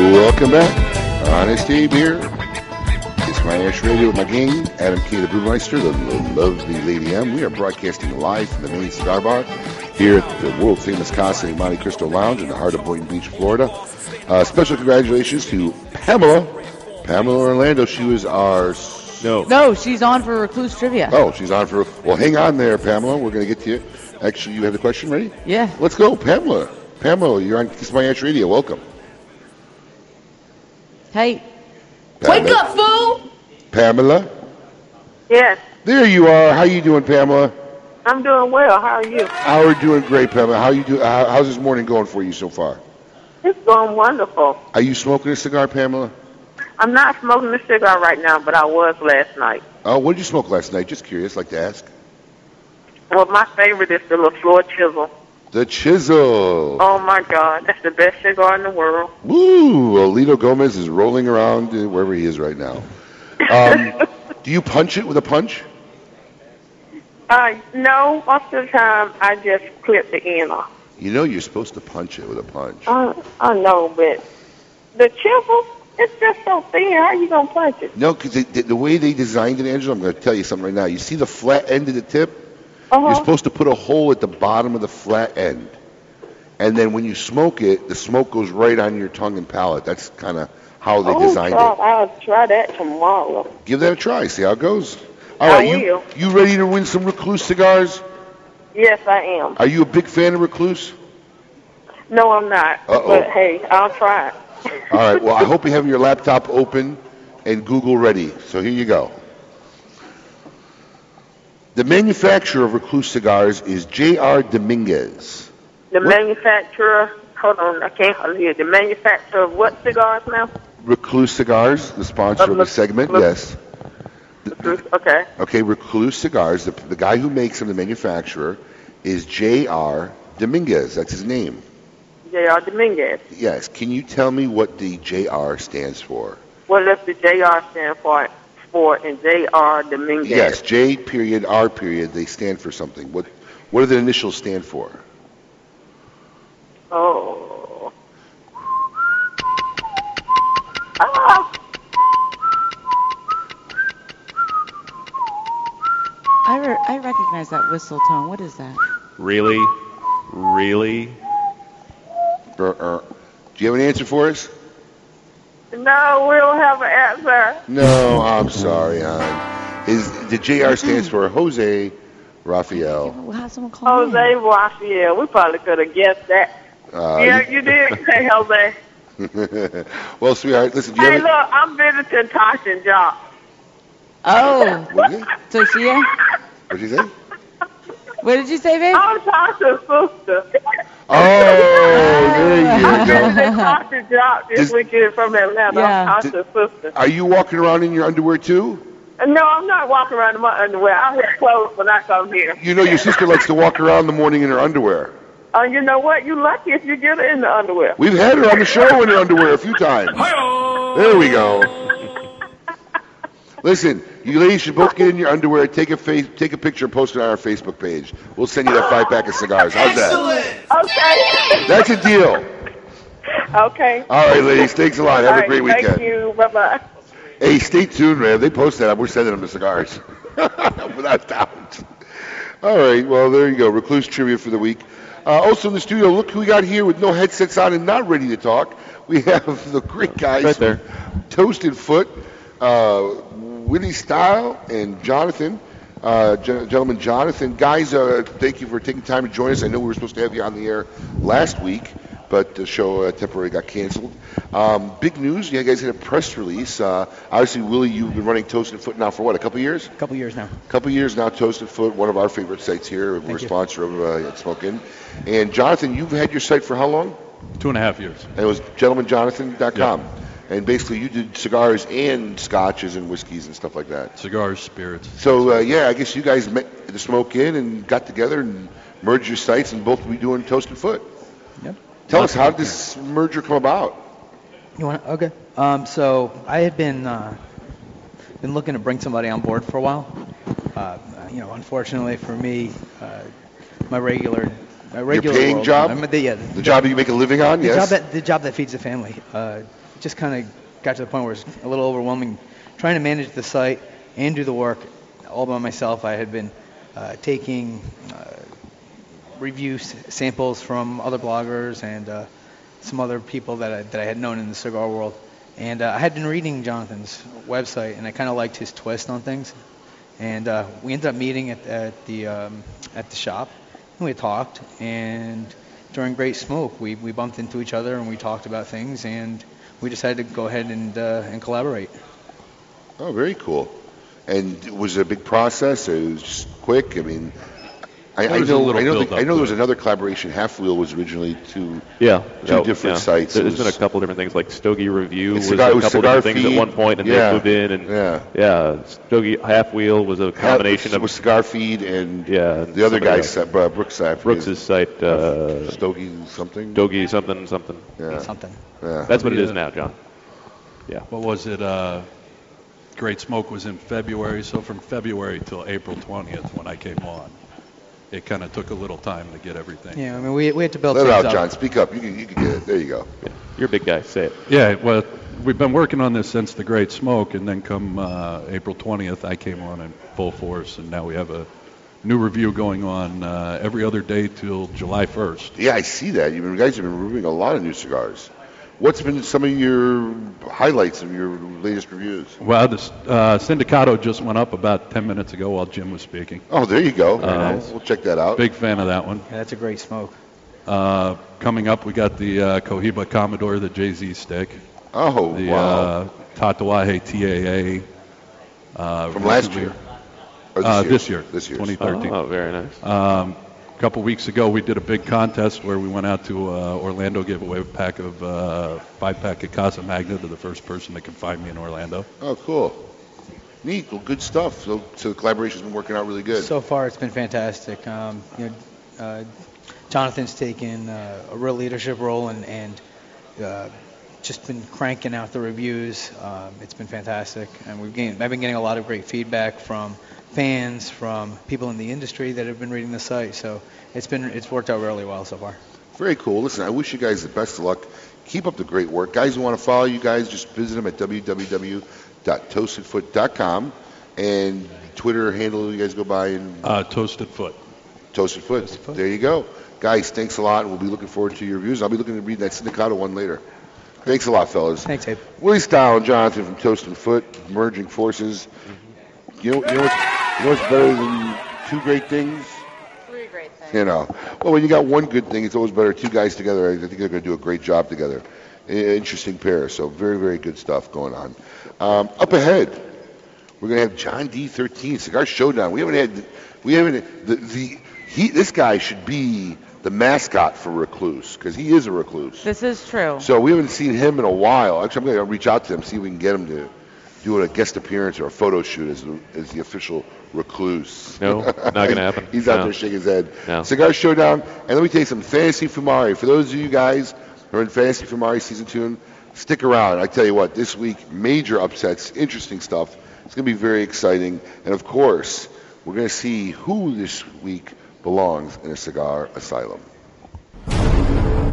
Welcome back. Honest Abe here. It's my Ash Radio with my gang, Adam K. the Brewmeister, the lovely Lady M. We are broadcasting live from the main cigar bar here at the world famous Casa de Monte Cristo Lounge in the heart of Boynton Beach, Florida. Uh, special congratulations to Pamela. Pamela Orlando. She was our. No. No, she's on for Recluse Trivia. Oh, she's on for. Well, hang on there, Pamela. We're going to get to you. Actually, you have the question ready? Yeah. Let's go, Pamela. Pamela, you're on Kiss My Ash Radio. Welcome. Hey. Pamela. Wake up, fool! Pamela. Yes, There you are. How you doing, Pamela? I'm doing well. How are you? How are you doing? Great, Pamela. How you do? How, how's this morning going for you so far? It's going wonderful. Are you smoking a cigar, Pamela? I'm not smoking a cigar right now, but I was last night. Oh, what did you smoke last night? Just curious, like to ask. Well, my favorite is the La Flor Chisel. The Chisel. Oh my God, that's the best cigar in the world. Woo! Alito Gomez is rolling around wherever he is right now. Um, <laughs> do you punch it with a punch? Uh, no, most of the time I just clip the end off. You know you're supposed to punch it with a punch. Uh, I know, but the chisel, it's just so thin. How are you gonna punch it? No, because the, the way they designed it, Angela, I'm going to tell you something right now. You see the flat end of the tip? Uh-huh. You're supposed to put a hole at the bottom of the flat end. And then when you smoke it, the smoke goes right on your tongue and palate. That's kind of how they oh, designed God, it. I'll try that tomorrow. Give that a try. See how it goes. All I right, you will. you ready to win some Recluse cigars? Yes, I am. Are you a big fan of Recluse? No, I'm not. Uh-oh. But hey, I'll try it. All right. Well, I <laughs> hope you have your laptop open and Google ready. So here you go. The manufacturer of Recluse cigars is J.R. Dominguez. The manufacturer, hold on, I can't hear. The manufacturer of what cigars now? Recluse Cigars, the sponsor of the segment, yes. Okay. Okay, Recluse Cigars, the, the guy who makes them, the manufacturer, is J.R. Dominguez. That's his name. J.R. Dominguez. Yes. Can you tell me what the J.R. stands for? What does the J.R. stand for? For and J.R. Dominguez. Yes, J period R period. They stand for something. What what do the initials stand for? Oh. Ah, I, re- I recognize that whistle tone. What is that? Really? Really? Er, er. Do you have an answer for us? No, we don't have an answer. No, I'm sorry, hon. Is the JR stands for Jose Rafael? We'll have someone call in. Jose Raphael. We probably could have guessed that. Uh, yeah, you did <laughs> say Jose. <laughs> well, sweetheart, listen. Do you Hey, have look, I'm visiting Tasha and Jock. Oh. What did you- Sophia? What'd you say? What did you say, babe? I'm Tasha's sister. Oh, there I'm you go. visiting Tosh and Jock this Does- weekend from Atlanta. I'm Tasha's sister. Are you walking around in your underwear too? No, I'm not walking around in my underwear. I wear clothes when I come here. You know your sister likes to walk around in the morning in her underwear. Oh, you know what? You're lucky if you get her in the underwear. We've had her on the show in her underwear a few times. Hi, There we go. Listen, you ladies should both get in your underwear, take a face, take a picture, and post it on our Facebook page. We'll send you that five pack of cigars. How's that? Okay. That's a deal. Okay. All right, ladies. Thanks a lot. Have All a great weekend. Thank you. Bye bye. Hey, stay tuned, man. They post that, we're sending them the cigars. <laughs> Without doubt. All right, well, there you go. Recluse trivia for the week. Uh, also in the studio, look who we got here with no headsets on and not ready to talk. We have <laughs> the great guys Right there. Toasted Foot, uh, Willie Style and Jonathan. Uh, gen- gentlemen, Jonathan, guys, uh, thank you for taking time to join us. I know we were supposed to have you on the air last week, but the show uh, temporarily got canceled. Um, big news, you guys had a press release. Uh, obviously, Willie, you've been running Toasted Foot now for what, a couple years? A couple years now. A couple years now, Toasted Foot, one of our favorite sites here. We're a Thank you. sponsor of uh, Smoke Inn. And Jonathan, you've had your site for how long? Two and a half years. And it was gentlemanjonathan.com. And basically, you did cigars and scotches and whiskeys and stuff like that. Cigars, spirits. So, uh, yeah, I guess you guys met the Smoke Inn and got together and merged your sites and both will be doing Toasted Foot. Yep. Tell us, how did this merger come about? You want to, okay? Um, so I had been uh, been looking to bring somebody on board for a while. Uh, you know, unfortunately for me, uh, my regular my regular paying world- job? I'm- the, yeah, The job you make a living on, the yes? job that the job that feeds the family. Uh, just kind of got to the point where it's a little overwhelming, trying to manage the site and do the work all by myself. I had been uh, taking uh, review s- samples from other bloggers and uh, some other people that I, that I had known in the cigar world. And uh, I had been reading Jonathan's website, and I kind of liked his twist on things. And uh, we ended up meeting at, at the um, at the shop, and we talked. And during Great Smoke, we, we bumped into each other and we talked about things, and we decided to go ahead and uh, and collaborate. Oh, very cool. And was it a big process? It was just quick. I mean, I, I know, I know, the, I know there was it. another collaboration. Half Wheel was originally two, Yeah, two no, different yeah. sites. There's It been a couple different things like Stogie Review It's was cigar- a couple Cigar different things at one point, and Yeah. they moved in, and Yeah. yeah, Stogie Half Wheel was a combination of was Cigar Feed and yeah, the other guy's site, uh, Brooks site. Brooks's site, uh, Stogie something. Stogie something something. Yeah. Something. Yeah. That's what it is now, John. Yeah. What was it? Uh, Great Smoke was in February, so from February till April 20th when I came on, it kind of took a little time to get everything. Yeah, I mean, we, we had to build Let it things out, up. John. Speak up. You can, you can get it. There you go. You're a big guy. Say it. Yeah, well, we've been working on this since the Great Smoke, and then come uh, April 20th, I came on in full force, and now we have a new review going on uh, every other day till July 1st. Yeah, I see that. You guys have been reviewing a lot of new cigars. What's been some of your highlights of your latest reviews? Well, the uh, Sindicato just went up about 10 minutes ago while Jim was speaking. Oh, there you go. Uh, We'll check that out. Big fan of that one. Yeah, that's a great smoke. Uh, coming up, we got the uh, Cohiba Comador, the Jay-Z stick. Oh, the, wow. Uh, Tatuaje TAA. Uh, From last year? Or this uh, year? this year. This year. 2013. Oh, very nice. Um, a couple weeks ago, we did a big contest where we went out to uh, Orlando, gave away a pack of uh, five pack of Casa Magna to the first person that could find me in Orlando. Oh, cool. Neat. Well, good stuff. So, so the collaboration's been working out really good. So far, it's been fantastic. Um, you know, uh, Jonathan's taken uh, a real leadership role and, and uh, just been cranking out the reviews. Um, it's been fantastic, and we've gained, I've been getting a lot of great feedback from fans, from people in the industry that have been reading the site. So it's been it's worked out really well so far. Very cool. Listen, I wish you guys the best of luck. Keep up the great work. Guys who want to follow you guys, just visit them at www.toastedfoot.com and Twitter handle you guys go by and Uh, Toasted Foot. Toasted Foot. There you go. Guys, thanks a lot. We'll be looking forward to your reviews. I'll be looking to read that Sindicato one later. Thanks a lot, fellas. Thanks, Abe. Willie Style and Jonathan from Toasted Foot, merging forces. You know, you know, what's, you know what's better than two great things? Three great things. You know, well, when you got one good thing, it's always better. Two guys together, I think they're going to do a great job together. Interesting pair. So very, very good stuff going on. Um, up ahead, we're going to have John D13 Cigar Showdown. We haven't had, we haven't the the he. This guy should be the mascot for Recluse because he is a recluse. This is true. So we haven't seen him in a while. Actually, I'm going to reach out to him see if we can get him to do a guest appearance or a photo shoot as the, as the official recluse. No, not gonna <laughs> happen. He's out No. there shaking his head. No. Cigar Showdown, and let me tell you some Fantasy Fumari. For those of you guys who are in Fantasy Fumari season two, stick around. I tell you what, this week major upsets, interesting stuff. It's going to be very exciting, and of course, we're going to see who this week belongs in a cigar asylum.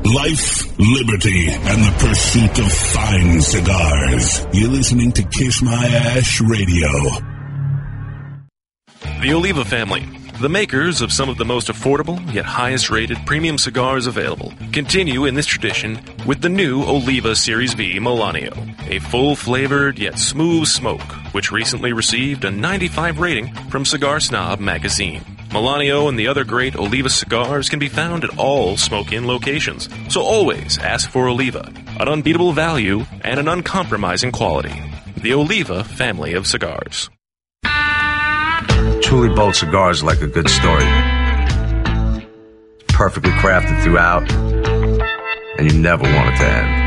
Life, liberty, and the pursuit of fine cigars. You're listening to Kiss My Ash Radio. The Oliva family, the makers of some of the most affordable yet highest rated premium cigars available, continue in this tradition with the new Oliva Series V Melanio, a full flavored yet smooth smoke, which recently received a 95 rating from Cigar Snob magazine. Melanio and the other great Oliva cigars can be found at all smoke-in locations, so always ask for Oliva, an unbeatable value and an uncompromising quality. The Oliva family of cigars. Truly bold cigars like a good story. Perfectly crafted throughout, and you never want it to end.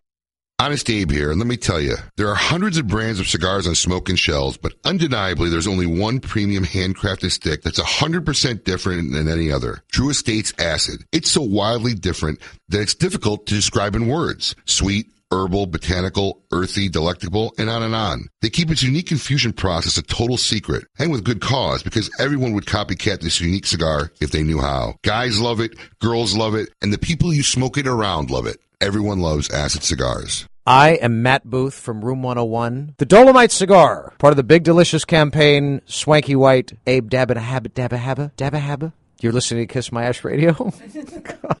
Honest Abe here, and let me tell you, there are hundreds of brands of cigars on smoking shelves, but undeniably there's only one premium handcrafted stick that's 100% different than any other. Drew Estate's Acid. It's so wildly different that it's difficult to describe in words. Sweet, herbal, botanical, earthy, delectable, and on and on. They keep its unique infusion process a total secret, and with good cause, because everyone would copycat this unique cigar if they knew how. Guys love it, girls love it, and the people you smoke it around love it. Everyone loves acid cigars. I am Matt Booth from Room 101. The Dolomite Cigar, part of the Big Delicious campaign, Swanky White, Abe Dabba Habba Dabba Habba Dabba Habba. You're listening to Kiss My Ash Radio? <laughs>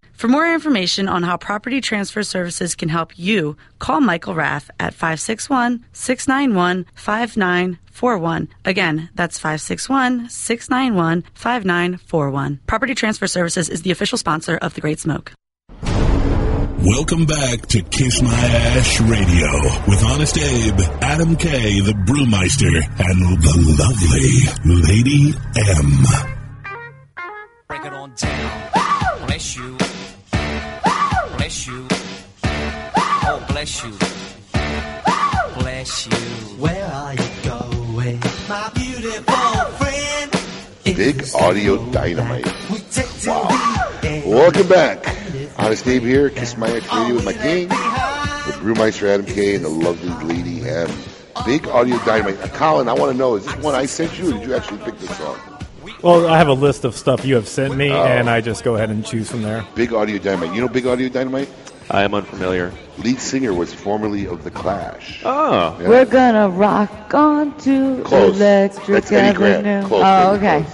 For more information on how Property Transfer Services can help you, call Michael Rath at 561 691 5941. Again, that's 561 691 5941. Property Transfer Services is the official sponsor of The Great Smoke. Welcome back to Kiss My Ash Radio with Honest Abe, Adam K, the Brewmeister, and the lovely Lady M. Break it on down. Bless you. Bless you. Bless you. Where are you going? My beautiful friend. Big audio dynamite. Wow. Welcome back. Honest Dave here, Kiss My Ash Radio with my king, the Brewmeister Adam K and the lovely Lady M. Big audio dynamite. Now, Colin, I want to know, is this one I sent you or did you actually pick this song? Well, I have a list of stuff you have sent me, Oh. and I just go ahead and choose from there. Big Audio Dynamite. You know Big Audio Dynamite? I am unfamiliar. Lead singer was formerly of The Clash. Oh. Yeah. We're gonna rock on to Close. Electric That's Eddie Grant. Avenue. Close, oh, baby, okay.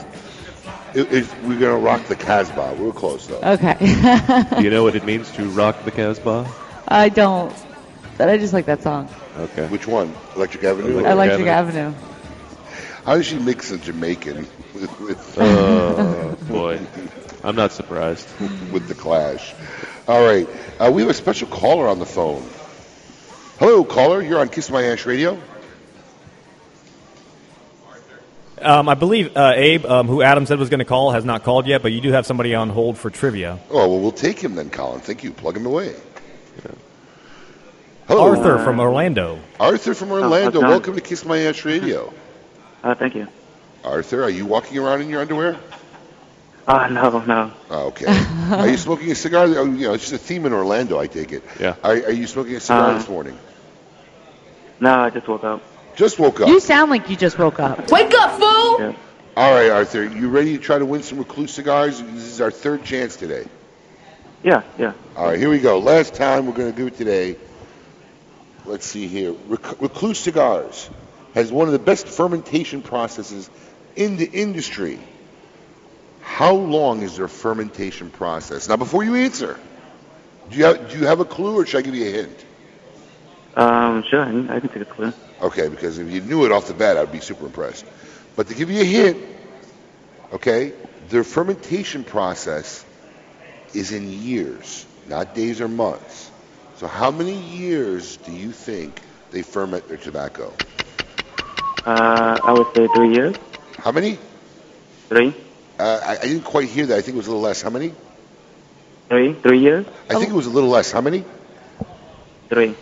It- it's- we're going to rock the Casbah. We're close, though. Okay. Do <laughs> you know what it <laughs> means to rock the Casbah? I don't, but I just like that song. Okay. Which one? Electric Avenue? Electric Avenue. How does she mix a Jamaican with, with Oh, <laughs> boy. I'm not surprised. with the Clash? All right. Uh, we have a special caller on the phone. Hello, caller. You're on Kiss My Ash Radio. Um, I believe uh, Abe, um, who Adam said was going to call, has not called yet, but you do have somebody on hold for trivia. Oh, well, we'll take him then, Colin. Thank you. Plug him away. Hello. Arthur from Orlando. Arthur from Orlando. going? Welcome to Kiss My Ash Radio. Uh, thank you. Arthur, are you walking around in your underwear? Uh, <laughs> no, no. Oh, okay. are you smoking a cigar? Oh, you know, it's just a theme in Orlando, I take it. Yeah. Are, are you smoking a cigar Uh, this morning? No, I just woke up. Just woke up. You sound like you just woke up. Wake up, fool! Yeah. All right, Arthur. You ready to try to win some Recluse cigars? This is our third chance today. Yeah, yeah. All right, here we go. Last time, we're going to do it today. let's see here. Rec- Recluse Cigars has one of the best fermentation processes in the industry. How long is their fermentation process? Now, before you answer, do you have, do you have a clue, or should I give you a hint? Um, sure, I can, I can take a clue. Okay, because if you knew it off the bat, I'd be super impressed. But to give you a hint, okay, their fermentation process is in years, not days or months. So how many years do you think they ferment their tobacco? Uh, I would say three years. How many? Three. Uh, I, I didn't quite hear that. I think it was a little less. How many? Three. Three years. I think it was a little less. How many? Three.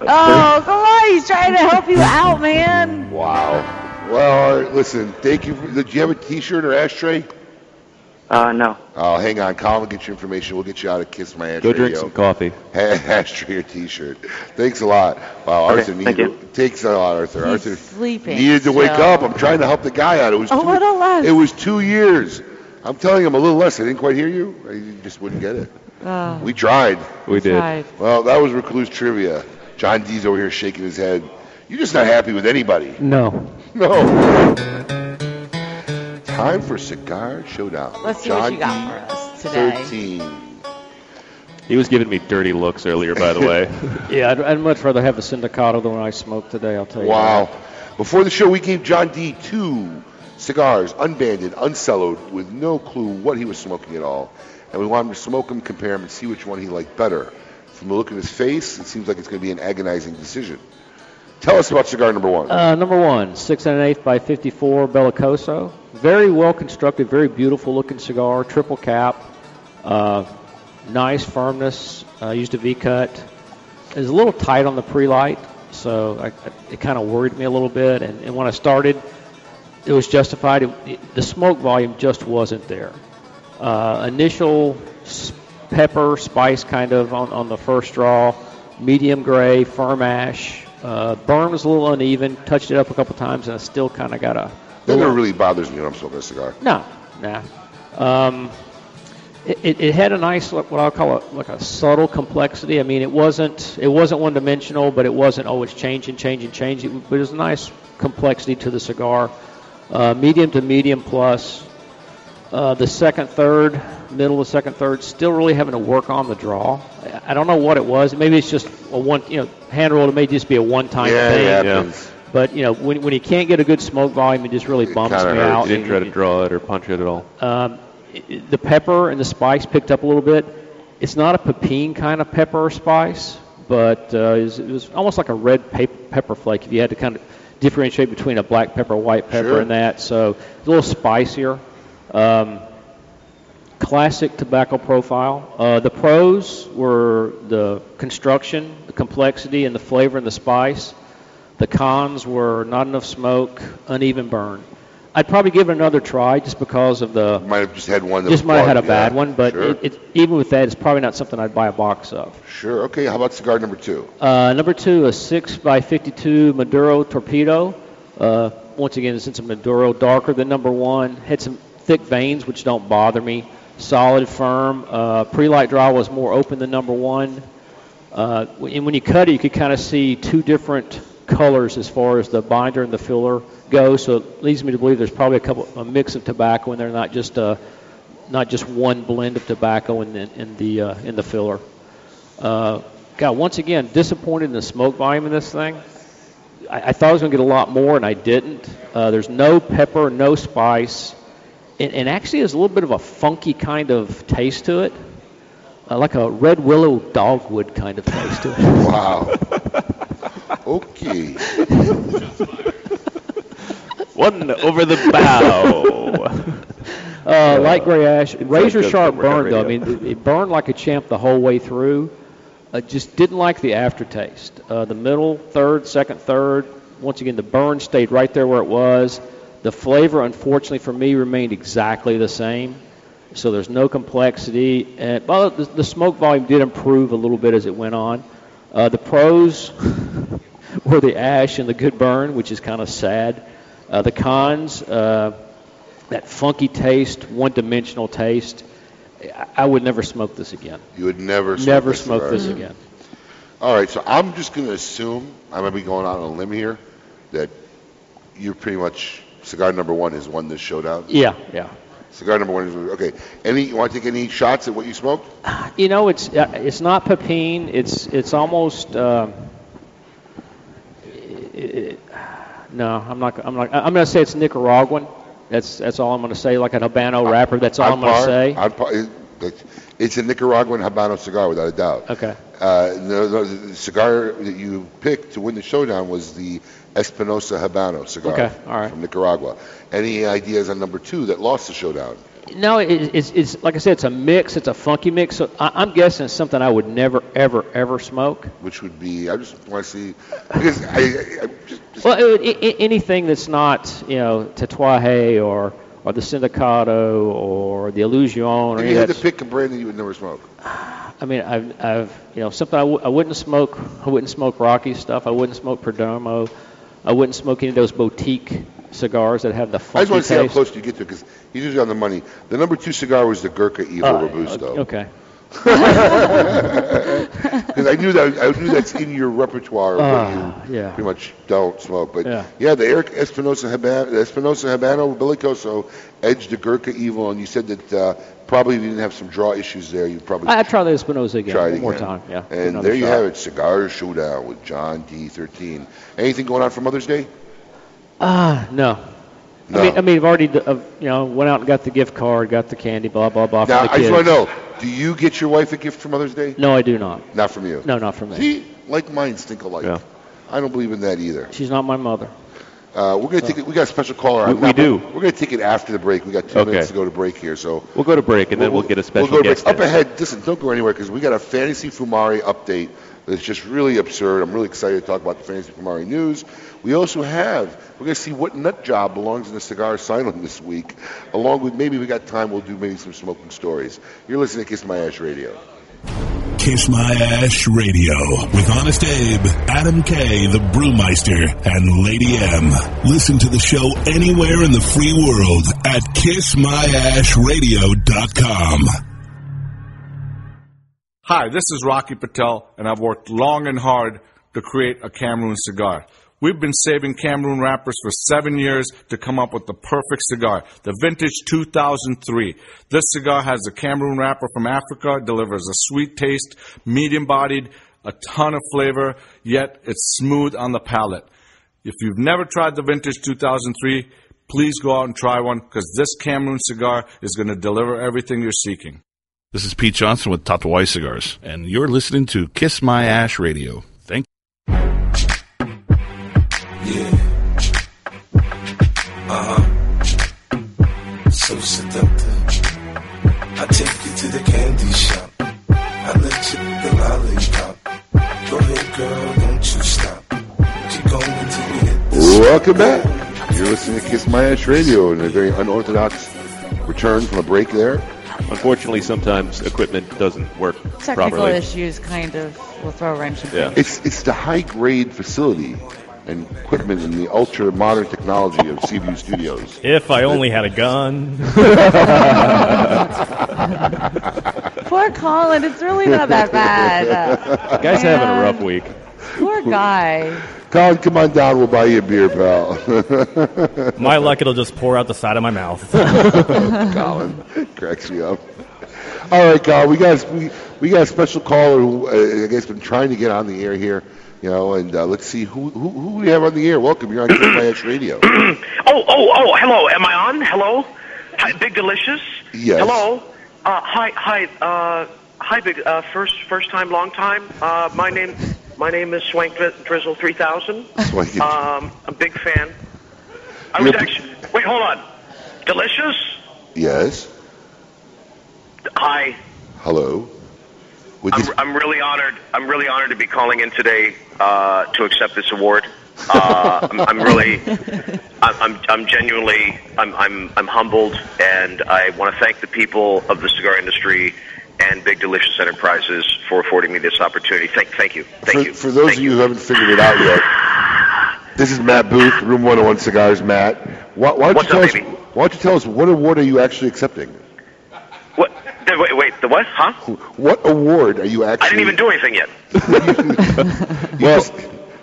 Oh, come on. He's trying to help you out, man. Wow. Well, listen. Thank you. For, did you have a T-shirt or ashtray? Uh, no. Oh, hang on. Colin will get your information. We'll get you out of Kiss My Ash Go drink Radio. some coffee. <laughs> ashtray or T-shirt. Thanks a lot. Wow, Okay, Arthur thank needed. Thanks a lot, Arthur. He's Arthur sleeping needed to wake still. up. I'm trying to help the guy out. It was A two, little less. It was two years. I'm telling him a little less. I didn't quite hear you. I just wouldn't get it. Oh. We tried. We did. tried. Well, that was Recluse trivia. John D's over here shaking his head. You're just not happy with anybody. No. <laughs> No. Time for Cigar Showdown. Let's see John what you got D. for us today. 13. He was giving me dirty looks earlier, by the way. <laughs> Yeah, I'd, I'd much rather have a Sindicato than what I smoked today, I'll tell you. Wow. that. Before the show, we gave John D two cigars, unbanded, unselloed, with no clue what he was smoking at all. And we wanted him to smoke them, compare them, and see which one he liked better. From the look of his face, it seems like it's going to be an agonizing decision. Tell us about cigar number one. Uh, number one, six and an eighth by 54 Bellicoso. Very well constructed, very beautiful looking cigar, triple cap, uh, nice firmness. Uh, used a V cut. It was a little tight on the pre-light, so I, it kind of worried me a little bit. And, and when I started, it was justified. It, it- the smoke volume just wasn't there. Uh, initial pepper spice kind of on, on the first draw, medium gray, firm ash. Uh, burn was a little uneven. Touched it up a couple times, and I still kind of got a That never really bothers me when I'm smoking a cigar. no, nah. Um, it, it, it had a nice, what I'll call a, like a subtle complexity. I mean, it wasn't it wasn't one dimensional, but it wasn't oh it's changing, changing, changing. But it was a nice complexity to the cigar. Uh, medium to medium plus. Uh, the second, third, middle of the second, third, still really having to work on the draw. I- I don't know what it was. Maybe it's just a one, you know, hand rolled. It may just be a one-time Yeah, it thing. happens. But you know, when, when you can't get a good smoke volume, it just really bumps Kinda me hurt. out. You didn't try to draw it or punch it at all. um, i- i- the pepper and the spice picked up a little bit. It's not a Pepin kind of pepper or spice, but uh, it, was, it was almost like a red pep- pepper flake if you had to kind of differentiate between a black pepper, white pepper, Sure. and that. So it's a little spicier. Um, classic tobacco profile. Uh, the pros were the construction, the complexity, and the flavor and the spice. The cons were not enough smoke, uneven burn. I'd probably give it another try just because of the. Might have just had one that Just might have had a bad yeah. one, but Sure. it, it, even with that, it's probably not something I'd buy a box of. Sure. Okay. How about cigar number two? Uh, number two, a 6 by 52 Maduro Torpedo. Uh, once again, since it's a Maduro, darker than number one. Had some thick veins, which don't bother me. Solid, firm. Uh, pre-light draw was more open than number one. Uh, and when you cut it, you could kind of see two different colors as far as the binder and the filler go. So it leads me to believe there's probably a couple, a mix of tobacco in there, not just uh not just one blend of tobacco in the in the uh, in the filler. Uh, God, once again, disappointed in the smoke volume in this thing. I, I thought I was going to get a lot more, and I didn't. Uh, there's no pepper, no spice, and, and actually, there's a little bit of a funky kind of taste to it, uh, like a red willow dogwood kind of taste to it. <laughs> Wow. okay. One over the bow. <laughs> Uh, light gray ash, razor good sharp for burn though. I mean, it, it burned like a champ the whole way through. I just didn't like the aftertaste. Uh, the middle, third, second, third. Once again, the burn stayed right there where it was. The flavor, unfortunately for me, remained exactly the same. So there's no complexity. And well, the, the smoke volume did improve a little bit as it went on. Uh, the pros <laughs> were the ash and the good burn, which is kind of sad. Uh, the cons, uh, that funky taste, one-dimensional taste. I, I would never smoke this again. You would never smoke never this smoke this again. All right, so I'm just going to assume I'm going to be going out on a limb here that you're pretty much cigar number one has won this showdown. Yeah, yeah. Cigar number one is okay. Any you want to take any shots at what you smoked? You know, it's uh, it's not Pepin. It's it's almost. Um, it, no, I'm not. I'm not. I'm going to say it's Nicaraguan. That's that's all I'm going to say. Like an Habano wrapper. That's all I'm going to say. Par. It- it- It's a Nicaraguan Habano cigar, without a doubt. Okay. Uh, the, the cigar that you picked to win the showdown was the Espinosa Habano cigar Okay, all right. from Nicaragua. Any ideas on number two that lost the showdown? No, it, it's, it's like I said, it's a mix. It's a funky mix. So I, I'm guessing it's something I would never, ever, ever smoke. Which would be, I just want to see, because I, I, I just, Well, it, would- i i anything that's not, you know, Tatuaje or or the Sindicato or the Illusione or if you had to pick a brand that you would never smoke. I mean, I've, I've, you know, something I, w- I wouldn't smoke. I wouldn't smoke Rocky stuff. I wouldn't smoke Perdomo. I wouldn't smoke any of those boutique cigars that have the I funky just want to see how taste. close you get to it, because he's usually on the money. The number two cigar was the Gurkha Evil Robusto. okay. <laughs> Because I knew that I knew that's in your repertoire, but Ah, you yeah. pretty much don't smoke. But Yeah. yeah, the Erik Espinosa Habano, the Espinosa Habano Bellicoso edged the Gurkha Evil, and you said that uh, probably if you didn't have some draw issues there, you probably I, I try the Espinosa again try it one more time. Yeah. And another there you have it, Cigar Showdown with John D13. Anything going on for Mother's Day? Ah, no. No. I mean, I mean, I've already, uh, you know, went out and got the gift card, got the candy, blah blah blah Now, for the I just want to know, do you get your wife a gift for Mother's Day? No, I do not. Not from you. No, not from me. See, like mine stink alike. I don't believe in that either. She's not my mother. Uh, we're gonna take it. We got a special caller. We- we do. We're gonna take it after the break. We got two Okay. minutes to go to break here, so We'll go to break and then we'll get a special we'll go to guest break. Up ahead. Listen, don't go anywhere because we got a fantasy Fumari update that's just really absurd. I'm really excited to talk about the fantasy Fumari news. We also have. We're gonna see what nut job belongs in the cigar asylum this week, along with maybe we got time. We'll do maybe some smoking stories. You're listening to Kiss My Ash Radio. Kiss My Ash Radio with Honest Abe, Adam K, the Brewmeister, and Lady M. Listen to the show anywhere in the free world at kissmyashradio.com. Hi, this is Rocky Patel, and I've worked long and hard to create a Cameroon cigar. We've been saving Cameroon wrappers for seven years to come up with the perfect cigar, the Vintage 2003. This cigar has a Cameroon wrapper from Africa, delivers a sweet taste, medium bodied, a ton of flavor, yet it's smooth on the palate. If you've never tried the Vintage 2003, please go out and try one because this Cameroon cigar is going to deliver everything you're seeking. This is Pete Johnson with Tatuaje Cigars, and you're listening to Kiss My Ash Radio. Thank Uh huh. So seductive. I take you to the candy shop. I let you the lollipop. Go ahead, girl, don't you stop. Keep going till you hit the Welcome back. You're listening to Kiss My Ash Radio in a very unorthodox return from a break there. Unfortunately, sometimes equipment doesn't work Technical properly. issues kind of will throw a wrench in things. It's it's the high grade facility and equipment and the ultra modern technology of Seaview Studios. If I only had a gun. <laughs> Poor Colin, it's really not that bad. <laughs> Guy's having a rough week. Poor guy. Colin, come on down. We'll buy you a beer, pal. <laughs> My luck, it'll just pour out the side of my mouth. Colin cracks me up. All right, Colin, we got we, we got a special caller who uh, I guess been trying to get on the air here, you know, and uh, let's see who who who we have on the air. Welcome, you're on Kiss Radio. <clears throat> Oh, oh, oh, hello. Am I on? Hello? Hi, Big Delicious? Yes. Hello? Uh, hi, hi, uh, hi, Big, uh, first, first time, long time. Uh, my name, my name is Swank Drizzle 3000. Swanky. Um, I'm a big fan. I was actually, wait, hold on. Delicious? Yes. Hi. Hello. I'm, I'm really honored. I'm really honored to be calling in today uh, to accept this award. Uh, I'm, I'm really, <laughs> I'm, I'm, genuinely, I'm, I'm, I'm humbled, and I want to thank the people of the cigar industry and Big Delicious Enterprises for affording me this opportunity. Thank, thank you, thank for, you. for those of you who haven't figured it out yet, this is Matt Booth, Room 101 Cigars. Matt, why, why don't What's you tell up, us? baby? Why don't you tell us what award are you actually accepting? What? Wait, wait. The what? Huh? What award are you actually? I didn't even do anything yet. <laughs> <laughs> You just,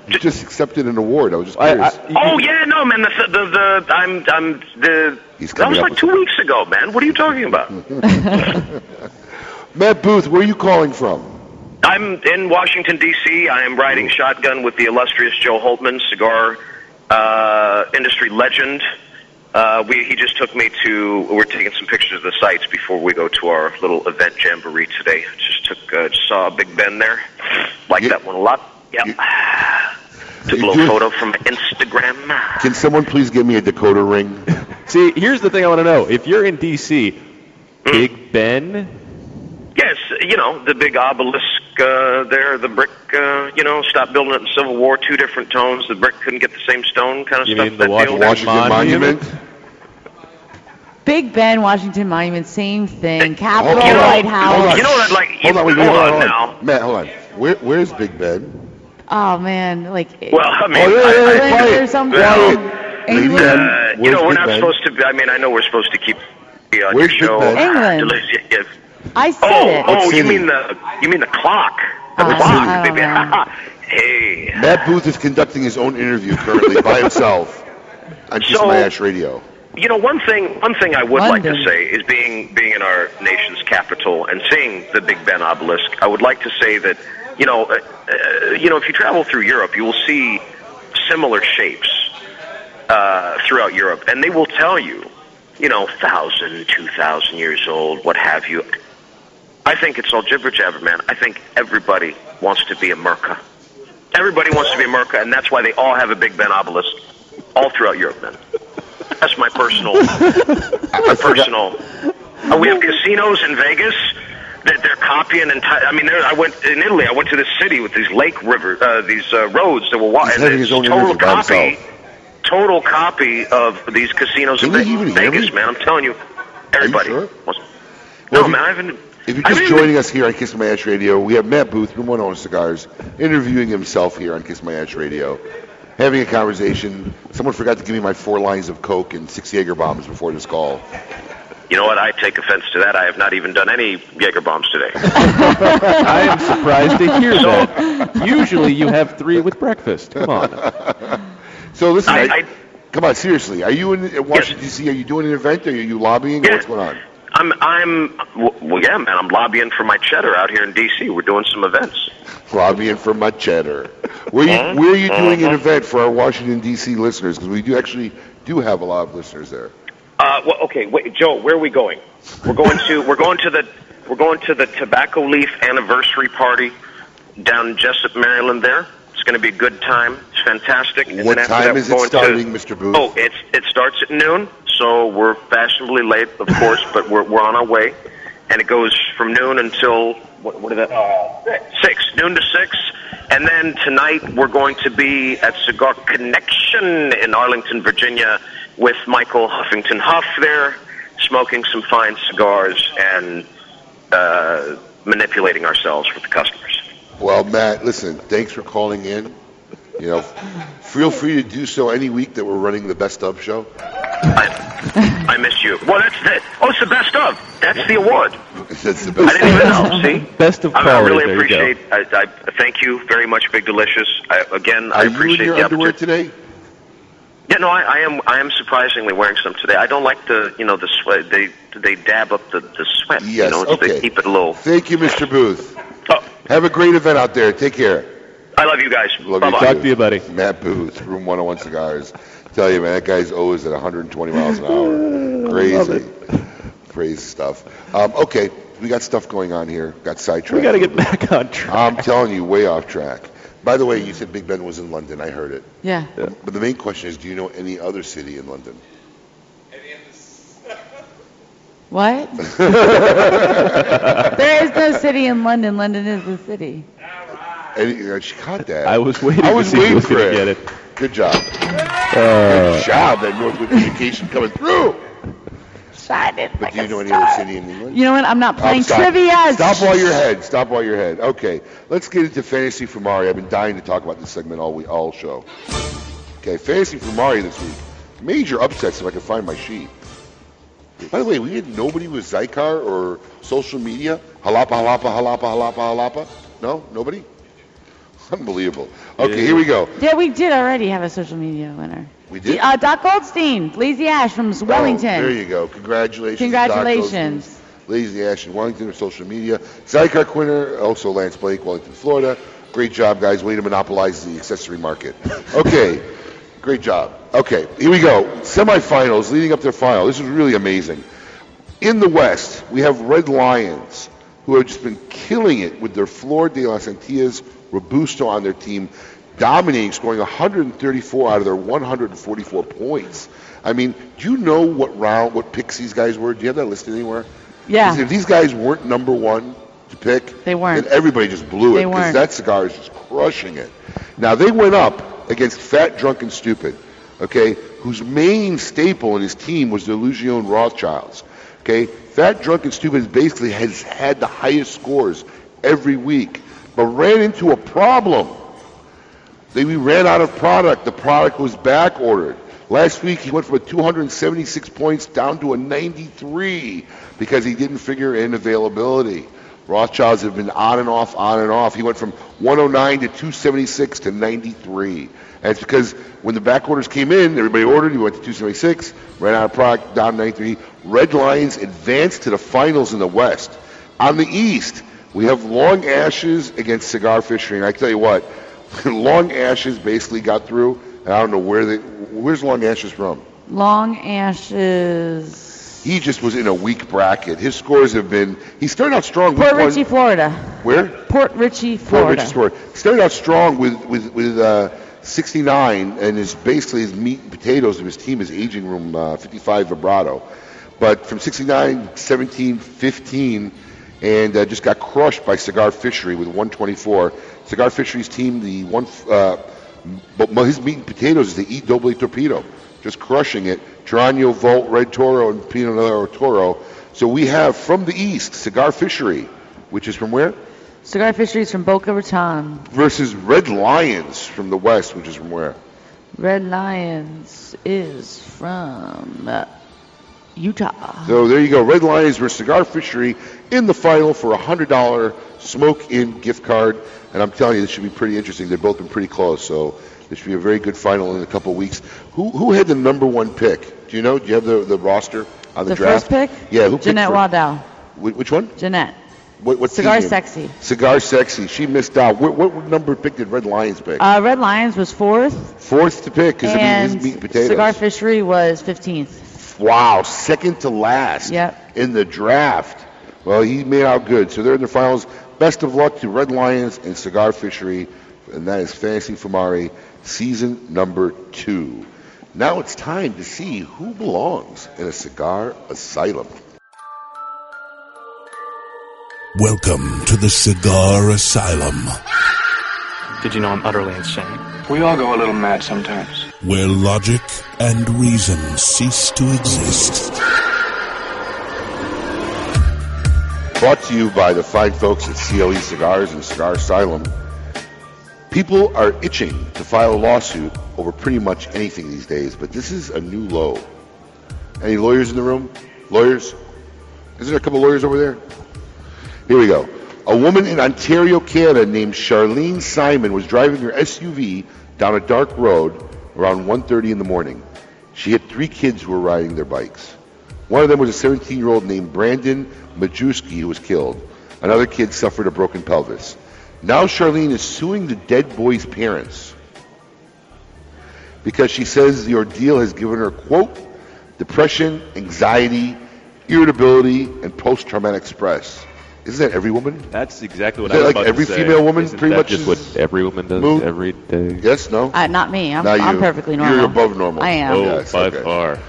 you just accepted an award. I was just curious. oh yeah, no, man. The the, the I'm I'm the that coming was like with two weeks ago, man. What are you talking about? <laughs> Matt Booth, where are you calling from? I'm in Washington D.C. I am riding shotgun with the illustrious Joe Holtman, cigar uh, industry legend. Uh, we, he just took me to. We're taking some pictures of the sites before we go to our little event jamboree today. Just took, uh, just saw Big Ben there. Like that one a lot. Yep. Took a little photo from Instagram. Can someone please give me a Dakota ring? <laughs> See, here's the thing I want to know. If you're in D.C., Hmm. Big Ben, Yes, you know the big obelisk uh, there, the brick. Uh, you know, stopped building it in Civil War. Two different tones. The brick couldn't get the same stone, kind of You stuff. mean the that Washington deal? Washington Monument? Big Ben, Washington Monument, same thing. Capitol, Hold on. White Hold House. on. You know what like? Hold on, wait, hold wait, hold on on, now. hold on. Matt, hold on. Where, where's Big Ben? Oh man, like Well, I mean, Oh, yeah, yeah, yeah, I- I- or something. quiet. England. Uh, you know, we're Big not Ben? supposed to. Be, I mean, I know we're supposed to keep the on Where's your Big show. Ben? England. Delicious, yes. I said Oh, it. oh, What you city? mean the you mean the clock? The Uh, clock, I don't baby. know. <laughs> hey. Matt Booth is conducting his own interview currently by himself on Kiss So- My Ash Radio. You know, one thing one thing I would like to say is being being in our nation's capital and seeing the Big Ben obelisk. I would like to say that you know, uh, uh, you know, if you travel through Europe, you will see similar shapes uh, throughout Europe, and they will tell you, you know, thousand, two thousand years old, what have you. I think it's all jibber jabber, man. I think everybody wants to be a Merca. Everybody wants to be a Merca, and that's why they all have a Big Ben obelisk all throughout Europe, man. That's my personal, my personal. Uh, <laughs> we have casinos in Vegas that they're copying and. I mean, there, I went in Italy. I went to this city with these lake river, uh, these uh, roads that were wa- He's and having it's his own total copy, total copy of these casinos in Can you Ve- Vegas, man. I'm telling you, everybody. sure? Well, no, man, I haven't. If you're just joining us here on Kiss My Ash Radio, we have Matt Booth from One Own Cigars interviewing himself here on Kiss My Ash Radio, having a conversation. Someone forgot to give me my four lines of Coke and six Jaeger bombs before this call. You know what? I take offense to that. I have not even done any Jaeger bombs today. <laughs> I am surprised to hear that. Usually you have three with breakfast. Come on. So listen, I- I- I- come on, seriously, are you in in Washington D.C.? Are you doing an event? Or are you lobbying? Or Yeah. what's going on? I'm, I'm, w- well, yeah, man. I'm lobbying for my cheddar out here in D.C. We're doing some events. Lobbying for my cheddar. Where Uh-huh. you where are you doing an event for our Washington D.C. listeners? Because we do actually do have a lot of listeners there. Uh, well, okay, wait, Joe, where are we going? We're going to, we're going to the, we're going to the Tobacco Leaf anniversary party down in Jessup, Maryland. There, it's going to be a good time. It's fantastic. And What time is it starting, to, Mr. Booth? Oh, it's it starts at noon, so we're fashionably late, of course, but we're we're on our way, and it goes from noon until what, what is that? Uh, six, noon to six, and then tonight we're going to be at Cigar Connection in Arlington, Virginia, with Michael Huffington Huff there, smoking some fine cigars and uh, manipulating ourselves with the customers. Well, Matt, listen, thanks for calling in. You know, feel free to do so any week that we're running the best of show. I I miss you. Well, that's it. Oh, it's the best of. That's the award. <laughs> That's the I best. didn't even know. See, Best of I, I really there appreciate. I, I thank you very much, Big Delicious. I, again, I Are you in appreciate your the underwear opportunity. today? Yeah, no, I, I am. I am surprisingly wearing some today. I don't like the, you know, the sweat. They they dab up the the sweat. Yes, you know, it's- okay. they keep it a little. Thank you, Mr. Booth. Oh, Have a great event out there. Take care. I love you guys. Love Bye-bye. too. Talk to you, buddy. Matt Booth, Room 101 Cigars. Tell you, man, that guy's always at 120 miles an hour. <laughs> Crazy. Crazy stuff. Um, okay, we got stuff going on here. Got sidetracked. We got to get back on track. I'm telling you, way off track. By the way, you said Big Ben was in London. I heard it. Yeah. But the main question is, do you know any other city in London? What? <laughs> there is no city in London. London is the city. Any, uh, she caught that. I was waiting I to was see who waiting was for gonna it. get it. Good job. Uh, Good job. That Northwood education coming through. Shining But like do you know any other city in England? You know what? I'm not Oh, playing stop. trivia. Stop while you're ahead. Stop while you're ahead. Okay, let's get into fantasy Fumari. I've been dying to talk about this segment all week, all show. Okay, fantasy Fumari this week. Major upsets if I can find my sheet. By the way, we had nobody with Xikar or social media. Halapa, halapa, halapa, halapa, halapa. No, nobody. <laughs> Unbelievable. Okay, here we go. Yeah, we did already have a social media winner. We did. Uh, Doc Goldstein, Lazy Ash from Wellington. Oh, there you go. Congratulations. Congratulations. Doc Goldstein, Lazy Ash in Wellington or social media. Xikar Quinner, also Lance Blake, Wellington, Florida. Great job, guys. Way to monopolize the accessory market. <laughs> Okay. Great job. Okay, here we go. Semifinals leading up to the final. This is really amazing. In the West, we have Red Lions, who have just been killing it with their Flor de las Antillas Robusto on their team, dominating, scoring 134 out of their 144 points. I mean, do you know what round, what picks these guys were? Do you have that listed anywhere? Yeah. If these guys weren't number one to pick, They weren't. then everybody just blew it because that cigar is just crushing it. Now they went up against Fat, Drunk, and Stupid, okay, whose main staple in his team was the Illusione Rothschilds. Okay, Fat, Drunk, and Stupid basically has had the highest scores every week, but ran into a problem. They we ran out of product. The product was back ordered. Last week he went from a 276 points down to a 93 because he didn't figure in availability. Rothschilds have been on and off, on and off. He went from 109 to 276 to 93. And it's because when the back orders came in, everybody ordered. He went to 276, ran out of product, down to 93. Red Lions advanced to the finals in the West. On the East, we have Long Ashes against Cigar Fishery. And I tell you what, <laughs> Long Ashes basically got through. And I don't know where they. Where's Long Ashes from? Long Ashes. He just was in a weak bracket. His scores have been. He started out strong. with Port one- Richey, Florida. Where? Port Richey, Port Florida. Richey scored. Started out strong with with with uh, 69, and is basically his meat and potatoes of his team is aging room uh, 55 vibrato. But from 69, 17, 15, and uh, just got crushed by Cigar Fishery with 124. Cigar Fishery's team, the one, uh, his meat and potatoes is the E double torpedo, just crushing it. Geranio, Volt, Red Toro, and Pinot Toro. So we have from the east Cigar Fishery, which is from where? Cigar Fisheries from Boca Raton. versus Red Lions from the West, which is from where? Red Lions is from uh, Utah. So there you go. Red Lions versus Cigar Fishery in the final for a hundred dollar smoke in gift card. And I'm telling you, this should be pretty interesting. They've both been pretty close, so this should be a very good final in a couple of weeks. Who who had the number one pick? Do you know? Do you have the, the roster on the, The draft? first pick? Yeah, who picked Jeanette Waddell. Which one? Jeanette. What, what Cigar? Sexy. Cigar Sexy. She missed out. What, what number pick did Red Lions pick? Uh, Red Lions was fourth. Fourth to pick because I mean his meat and potatoes. Cigar Fishery was 15th. Wow, second to last Yep. in the draft. Well, he made out good. So they're in the finals. Best of luck to Red Lions and Cigar Fishery. And that is Fantasy Fumari season number two. Now it's time to see who belongs in a cigar asylum. Welcome to the Cigar Asylum, Did you know I'm utterly insane? We all go a little mad sometimes. Where logic and reason cease to exist. Brought to you by the fine folks at CLE Cigars and Cigar Asylum. People are itching to file a lawsuit over pretty much anything these days, but this is a new low. Any lawyers in the room? Lawyers? Isn't there a couple lawyers over there? Here we go. A woman in Ontario, Canada named Charlene Simon was driving her SUV down a dark road around 1.30 in the morning. She had three kids who were riding their bikes. One of them was a 17-year-old named Brandon Majewski who was killed. Another kid suffered a broken pelvis. Now Charlene is suing the dead boy's parents because she says the ordeal has given her, quote, depression, anxiety, irritability, and post-traumatic stress. Isn't that every woman? That's exactly what Is I that was like about every to say. Every female woman Isn't pretty that much just is what every woman does mood? every day? Yes, no? Uh, not me. I'm, Not I'm you. perfectly normal. You're above normal. I am. Oh, Yes, by okay. far.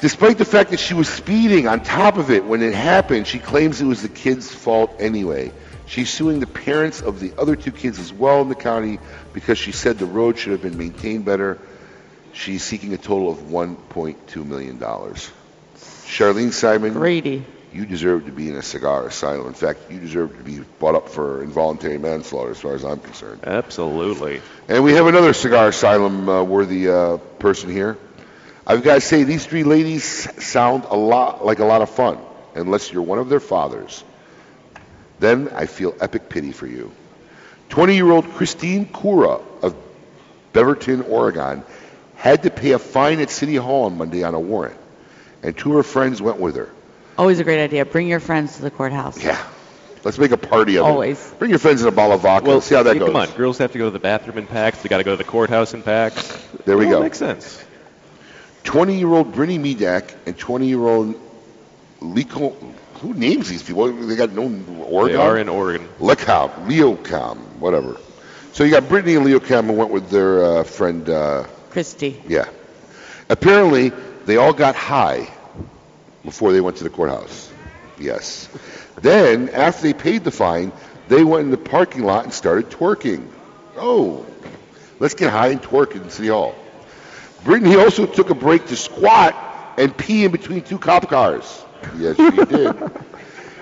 Despite the fact that she was speeding on top of it when it happened, she claims it was the kid's fault anyway. She's suing the parents of the other two kids as well in the county because she said the road should have been maintained better. She's seeking a total of $1.2 million. Charlene Simon. Grady. You deserve to be in a cigar asylum. In fact, you deserve to be brought up for involuntary manslaughter as far as I'm concerned. Absolutely. And we have another cigar asylum uh, worthy uh, person here. I've got to say, these three ladies sound a lot like a lot of fun, unless you're one of their fathers. Then I feel epic pity for you. 20 year old Christine Kura of Beaverton, Oregon, had to pay a fine at City Hall on Monday on a warrant, and two of her friends went with her. Always a great idea. Bring your friends to the courthouse. Yeah. Let's make a party of Always. it. Always. Bring your friends in a bottle of vodka. Well, Let's see how that yeah, goes. Come on, girls have to go to the bathroom in packs. They got to go to the courthouse in packs. There we Well, go. Makes sense. 20 year old Brittany Medak and 20 year old Lico. Who names these people? They got no Oregon? They are in Oregon. Lecom, Leocom, whatever. So you got Brittany and Leocom who went with their uh, friend. Uh, Christy. yeah. Apparently, they all got high before they went to the courthouse. Yes. Then, after they paid the fine, they went in the parking lot and started twerking. Oh, let's get high and twerk in City Hall. Brittany also took a break to squat and pee in between two cop cars. Yes, she <laughs> did.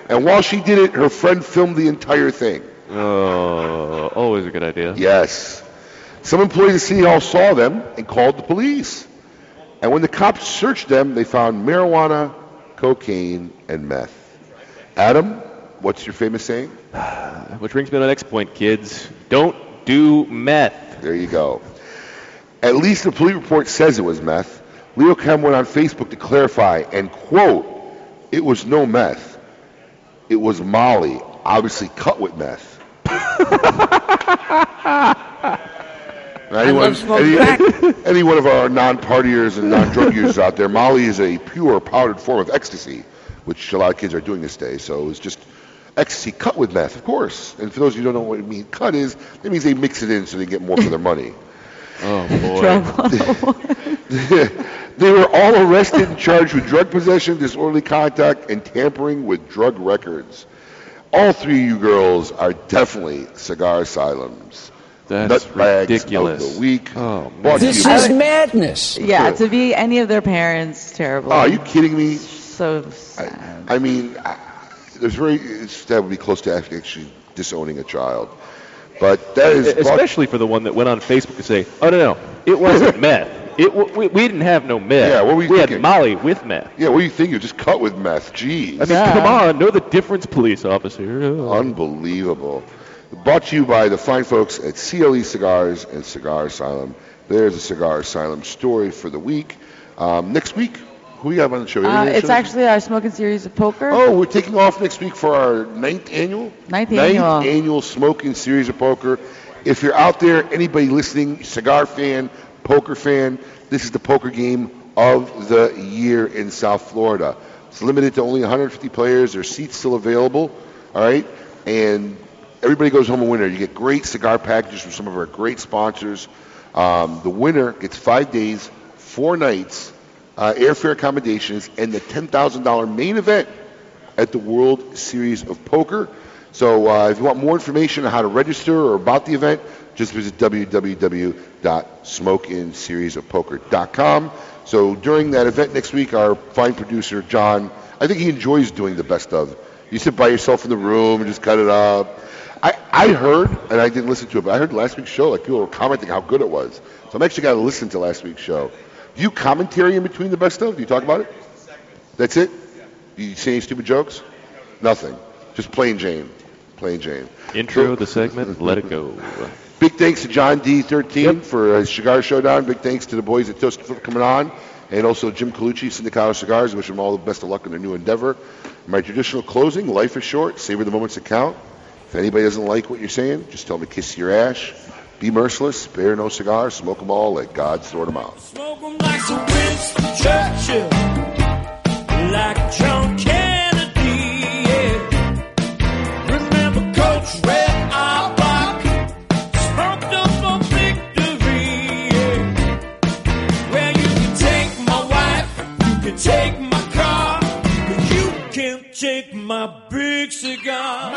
And while she did it, her friend filmed the entire thing. Oh, always a good idea. Yes. Some employees at City Hall saw them and called the police. And when the cops searched them, they found marijuana, cocaine, and meth. Adam, what's your famous saying? <sighs> Which brings me to the next point, kids. Don't do meth. There you go. At least the police report says it was meth. Leo Chem went on Facebook to clarify and quote, it was no meth. It was Molly, obviously cut with meth. <laughs> Anyone, love any, crack. <laughs> any one of our non-partiers and non-drug users out there, Molly is a pure powdered form of ecstasy, which a lot of kids are doing this day. So it's just ecstasy cut with meth, of course. And for those of you who don't know what it means, cut is, it means they mix it in so they get more for their money. <laughs> Oh, boy. <laughs> they were all arrested and charged with drug possession, disorderly conduct, and tampering with drug records. All three of you girls are definitely cigar asylums. That's Nutbags ridiculous. Of the week. Oh, Brought This is by- madness. Yeah, to be any of their parents, terrible. Oh, are you kidding me? So sad. I mean, I, there's very it's, that would be close to actually disowning a child. But that is brought- Especially for the one that went on Facebook to say, "Oh no, no, it wasn't <laughs> meth. It w- we, we didn't have no meth. Yeah, what were you we thinking? had Molly with meth. Yeah, what do you think? You just cut with meth. Jeez. I mean, come on, know the difference, police officer. Unbelievable. Brought to you by the fine folks at CLE Cigars and Cigar Asylum. There's a Cigar Asylum story for the week. Um, next week, who we have on the show? Uh, it's show? actually our smoking series of poker. Oh, we're taking off next week for our ninth annual? Ninth annual. annual smoking series of poker. If you're out there, anybody listening, cigar fan, poker fan, this is the poker game of the year in South Florida. It's limited to only 150 players. There's seats still available. All right, and everybody goes home a winner. You get great cigar packages from some of our great sponsors. Um, the winner gets five days, four nights, uh, airfare accommodations, and the $10,000 main event at the World Series of Poker. So uh, if you want more information on how to register or about the event, just visit www.smokeinnseriesofpoker.com. So during that event next week, our fine producer, John, I think he enjoys doing the best of. You sit by yourself in the room and just cut it up. I, I heard, and I didn't listen to it, but I heard last week's show, like people were commenting how good it was. So I'm actually got to listen to last week's show. Do you commentary in between the best of? Do you talk about it? That's it? You say any stupid jokes? Nothing. Just plain Jane. Plain Jane. Intro of the segment. Let it go. <laughs> Big thanks to John D13 for his cigar showdown. Big thanks to the boys at Toast for coming on. And also Jim Colucci, Sindicato Cigars. Wish them all the best of luck in their new endeavor. My traditional closing, life is short. Savor the moments that count. If anybody doesn't like what you're saying, just tell them to kiss your ash. Be merciless. Spare no cigars. Smoke them all. Let God sort them out. Smoke 'em like Sir Winston Churchill, like John Kennedy. Yeah. Remember Coach Red Auerbach, smoked up for victory. Well, you can take my wife, you can take my car, but you can't take my big cigar.